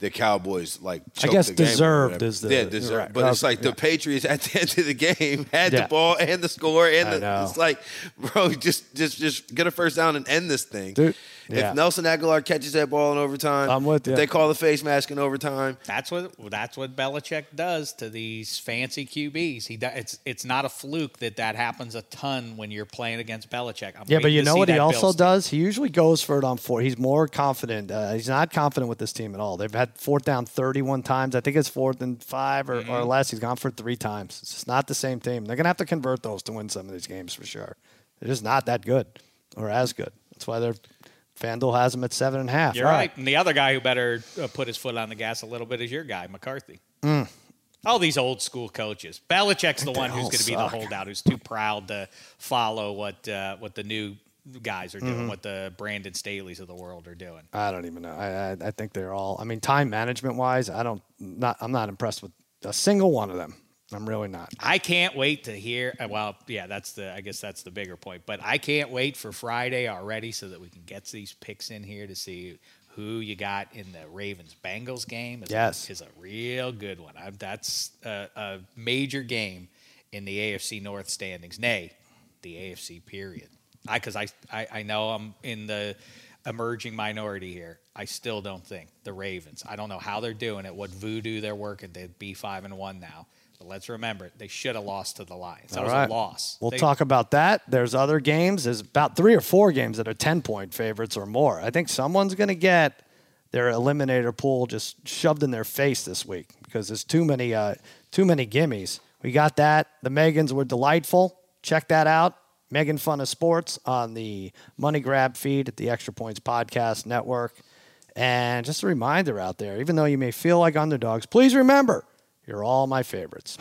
the Cowboys like. choked guess the deserved is the- yeah deserved. right. But That it's like yeah. the Patriots <laughs> at the end of the game had Yeah. the ball and the score and I the. It's like, bro, just just just get a first down and end this thing. Dude, yeah. If Nelson Agholor catches that ball in overtime, I'm with if you. They call the face mask in overtime. That's what that's what Belichick does to these fancy QBs. He it's it's not a fluke that that happens a ton when you're playing against Belichick. I'm Yeah, but you know what he also Bills team. does? He usually goes for it on four. He's more confident. Uh, he's not confident with this team at all. They've had fourth down 31 times. I think it's fourth and five or, Mm-hmm. or less. He's gone for three times. It's just not the same team. They're going to have to convert those to win some of these games for sure. They're just not that good or as good. That's why they're FanDuel has them at seven and a half. You're All right. And the other guy who better uh, put his foot on the gas a little bit is your guy, McCarthy. Mm. All these old school coaches. Belichick's the one who's going to be the holdout, who's too proud to follow what uh, what the new guys are doing, Mm-hmm. what the Brandon Staleys of the world are doing. I don't even know. I, I, I think they're all. I mean, time management wise, I don't. Not. I'm not impressed with a single one of them. I'm really not. I can't wait to hear. uh, Well, yeah, that's the. I guess that's the bigger point. But I can't wait for Friday already, so that we can get these picks in here to see who you got in the Ravens Bengals game. Is Yes. a, is a real good one. I, that's a, a major game in the AFC North standings. Nay, the AFC period. I because I, I I know I'm in the emerging minority here. I still don't think the Ravens. I don't know how they're doing it. What voodoo they're working to be five and one now. But let's remember, it. they should have lost to the Lions. That All was right. a loss. We'll They- talk about that. There's other games. There's about three or four games that are 10 point favorites or more. I think someone's going to get their eliminator pool just shoved in their face this week because there's too many uh, too many gimmies. We got that. The Megans were delightful. Check that out. Megan Fun of Sports on the Money Grab feed at the Extra Points Podcast Network. And just a reminder out there, even though you may feel like underdogs, please remember you're all my favorites.